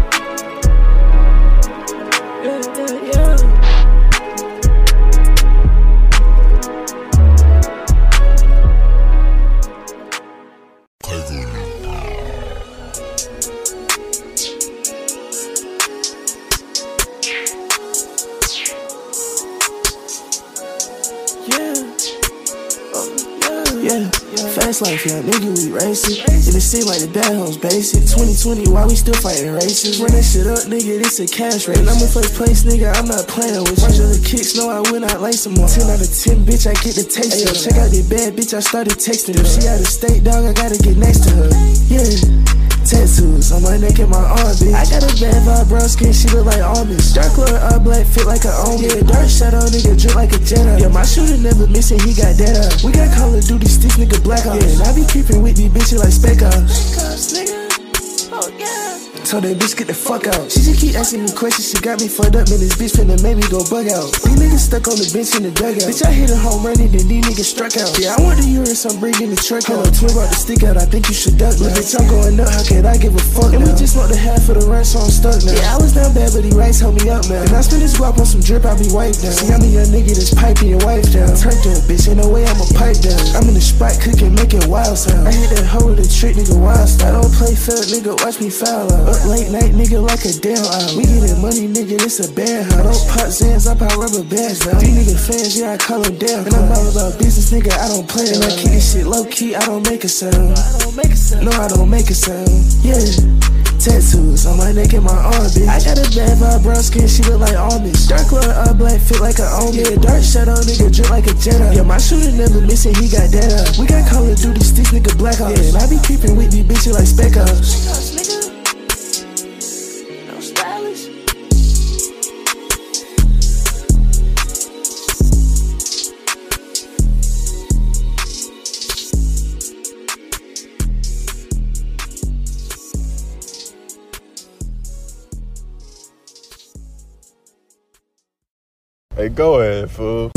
life, yeah, nigga, we racing. And it seem like the bad hoes basic. 2020, why we still fighting races? Run that shit up, nigga, this a cash race. I'm in first place, nigga, I'm not playing with you. Of the kicks, no, I will not lace them on. 10 out of 10, bitch, I get the taste. Hey, yo, check out that bad bitch, I started texting her. She out of state, dog, I gotta get next to her. Yeah. Tattoos on my neck and my arm, bitch. I got a bad vibe, brown skin, she look like almonds. Dark color, all black, fit like a omen. Yeah, dark shadow, nigga, drip like a Jedi. Yeah, my shooter never missing, he got that up. We got Call of Duty, stiff nigga, black ops. Yeah, and I be creeping with these bitches like spec ops. nigga. Told that bitch get the fuck out. She just keep asking me questions, she got me fucked up, man. This bitch finna make me go bug out. These niggas stuck on the bench in the dugout. Bitch, I hit a home run and then these niggas struck out. Yeah, I want the urine, so I'm bringing the truck out. Twin about to stick out, I think you should duck. But bitch, I'm going up, how can I give a fuck? And we just smoked the half of the run, so I'm stuck now. Yeah, I was down bad, but he rights held me up now. And I spend this guap on some drip, I be wiped down. See, I'm a young nigga that's piping your wife down. Turned to a bitch, ain't no way I'ma pipe down. I'm in the spot cooking, making wild sound. I hit that hoe with a trick, nigga, wild style. I don't play fair, nigga, watch me foul out. Up late night, nigga, like a damn hour. We getting money, nigga, this a bad house. Don't pop Zans, I pop rubber bands now. These nigga fans, yeah, I call them damn. And I'm all about business, nigga, I don't play. And I keep this shit low key, I don't make a sound. No, I don't make a sound. Yeah. Tattoos on my neck and my arm, bitch. I got a bad vibe, brown skin, she look like almonds. Dark color, all black, fit like a omen. Yeah, dark shadow, nigga, drip like a Jedi. Yeah, my shooter never missing, he got that up. We got Call of Duty, sticks, nigga, black ops. Yeah, and I be creeping with these bitches like spec ops. go ahead, fool.